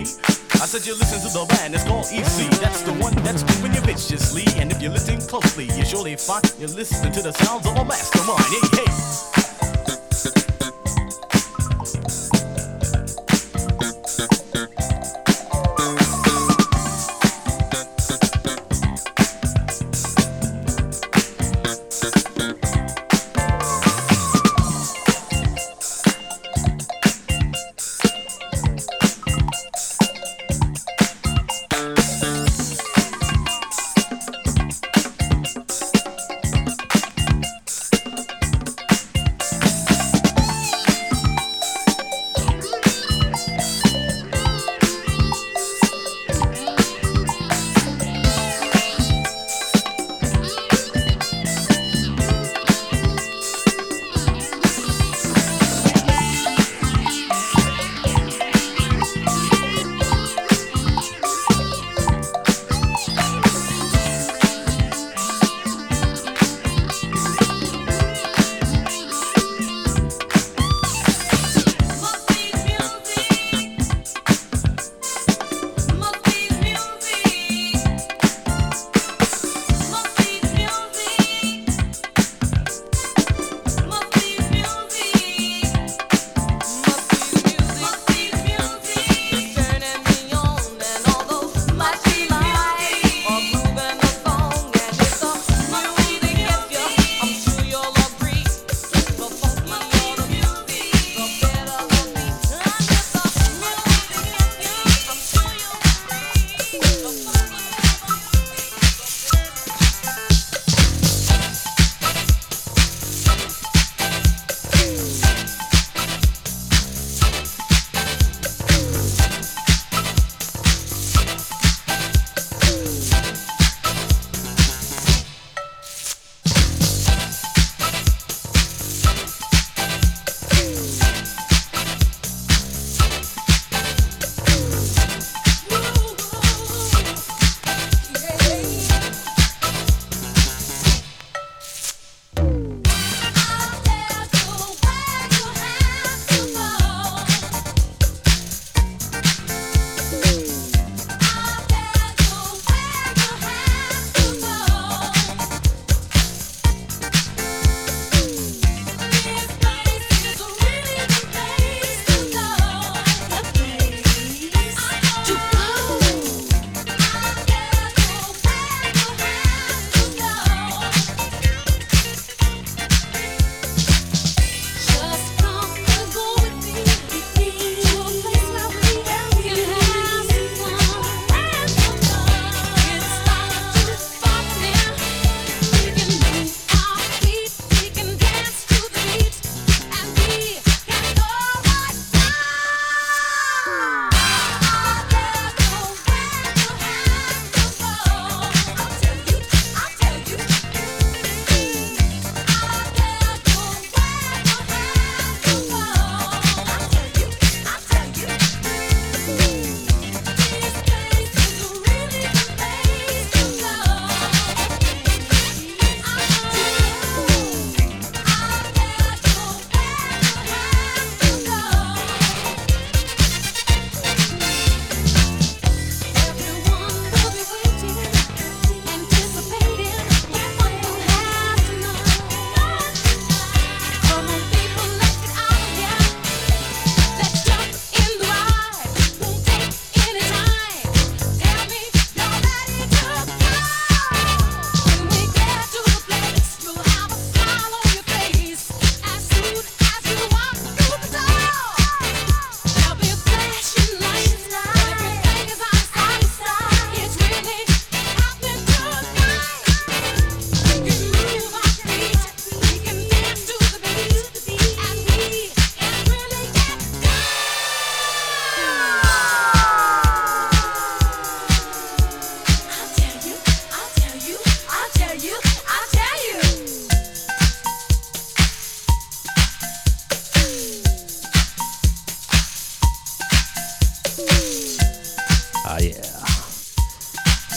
I said you listen to the band, it's called EC. That's the one that's moving you viciously. And if you listen closely, you surely find you listen to the sounds of a mastermind.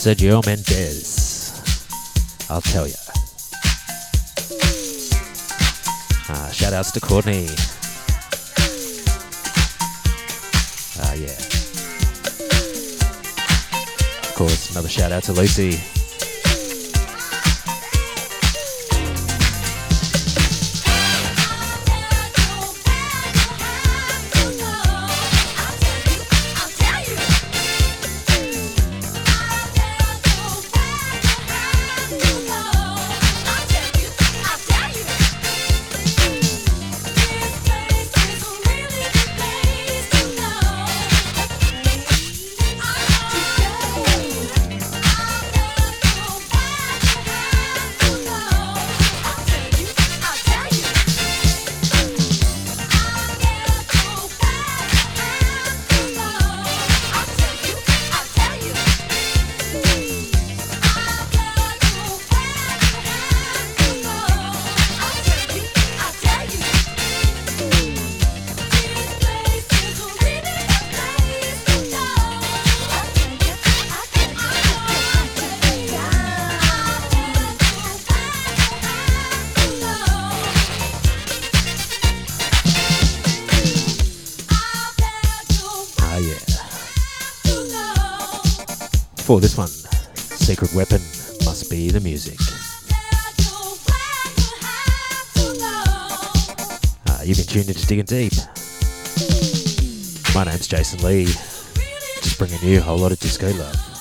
Sergio Mendes. I'll tell ya. Ah, shout outs to Courtney. Ah, yeah. Of course, another shout out to Lucy. Must be the music. Ah, you've been tuned into Digging Deep. My name's Jason Lee, just bringing you a whole lot of disco love.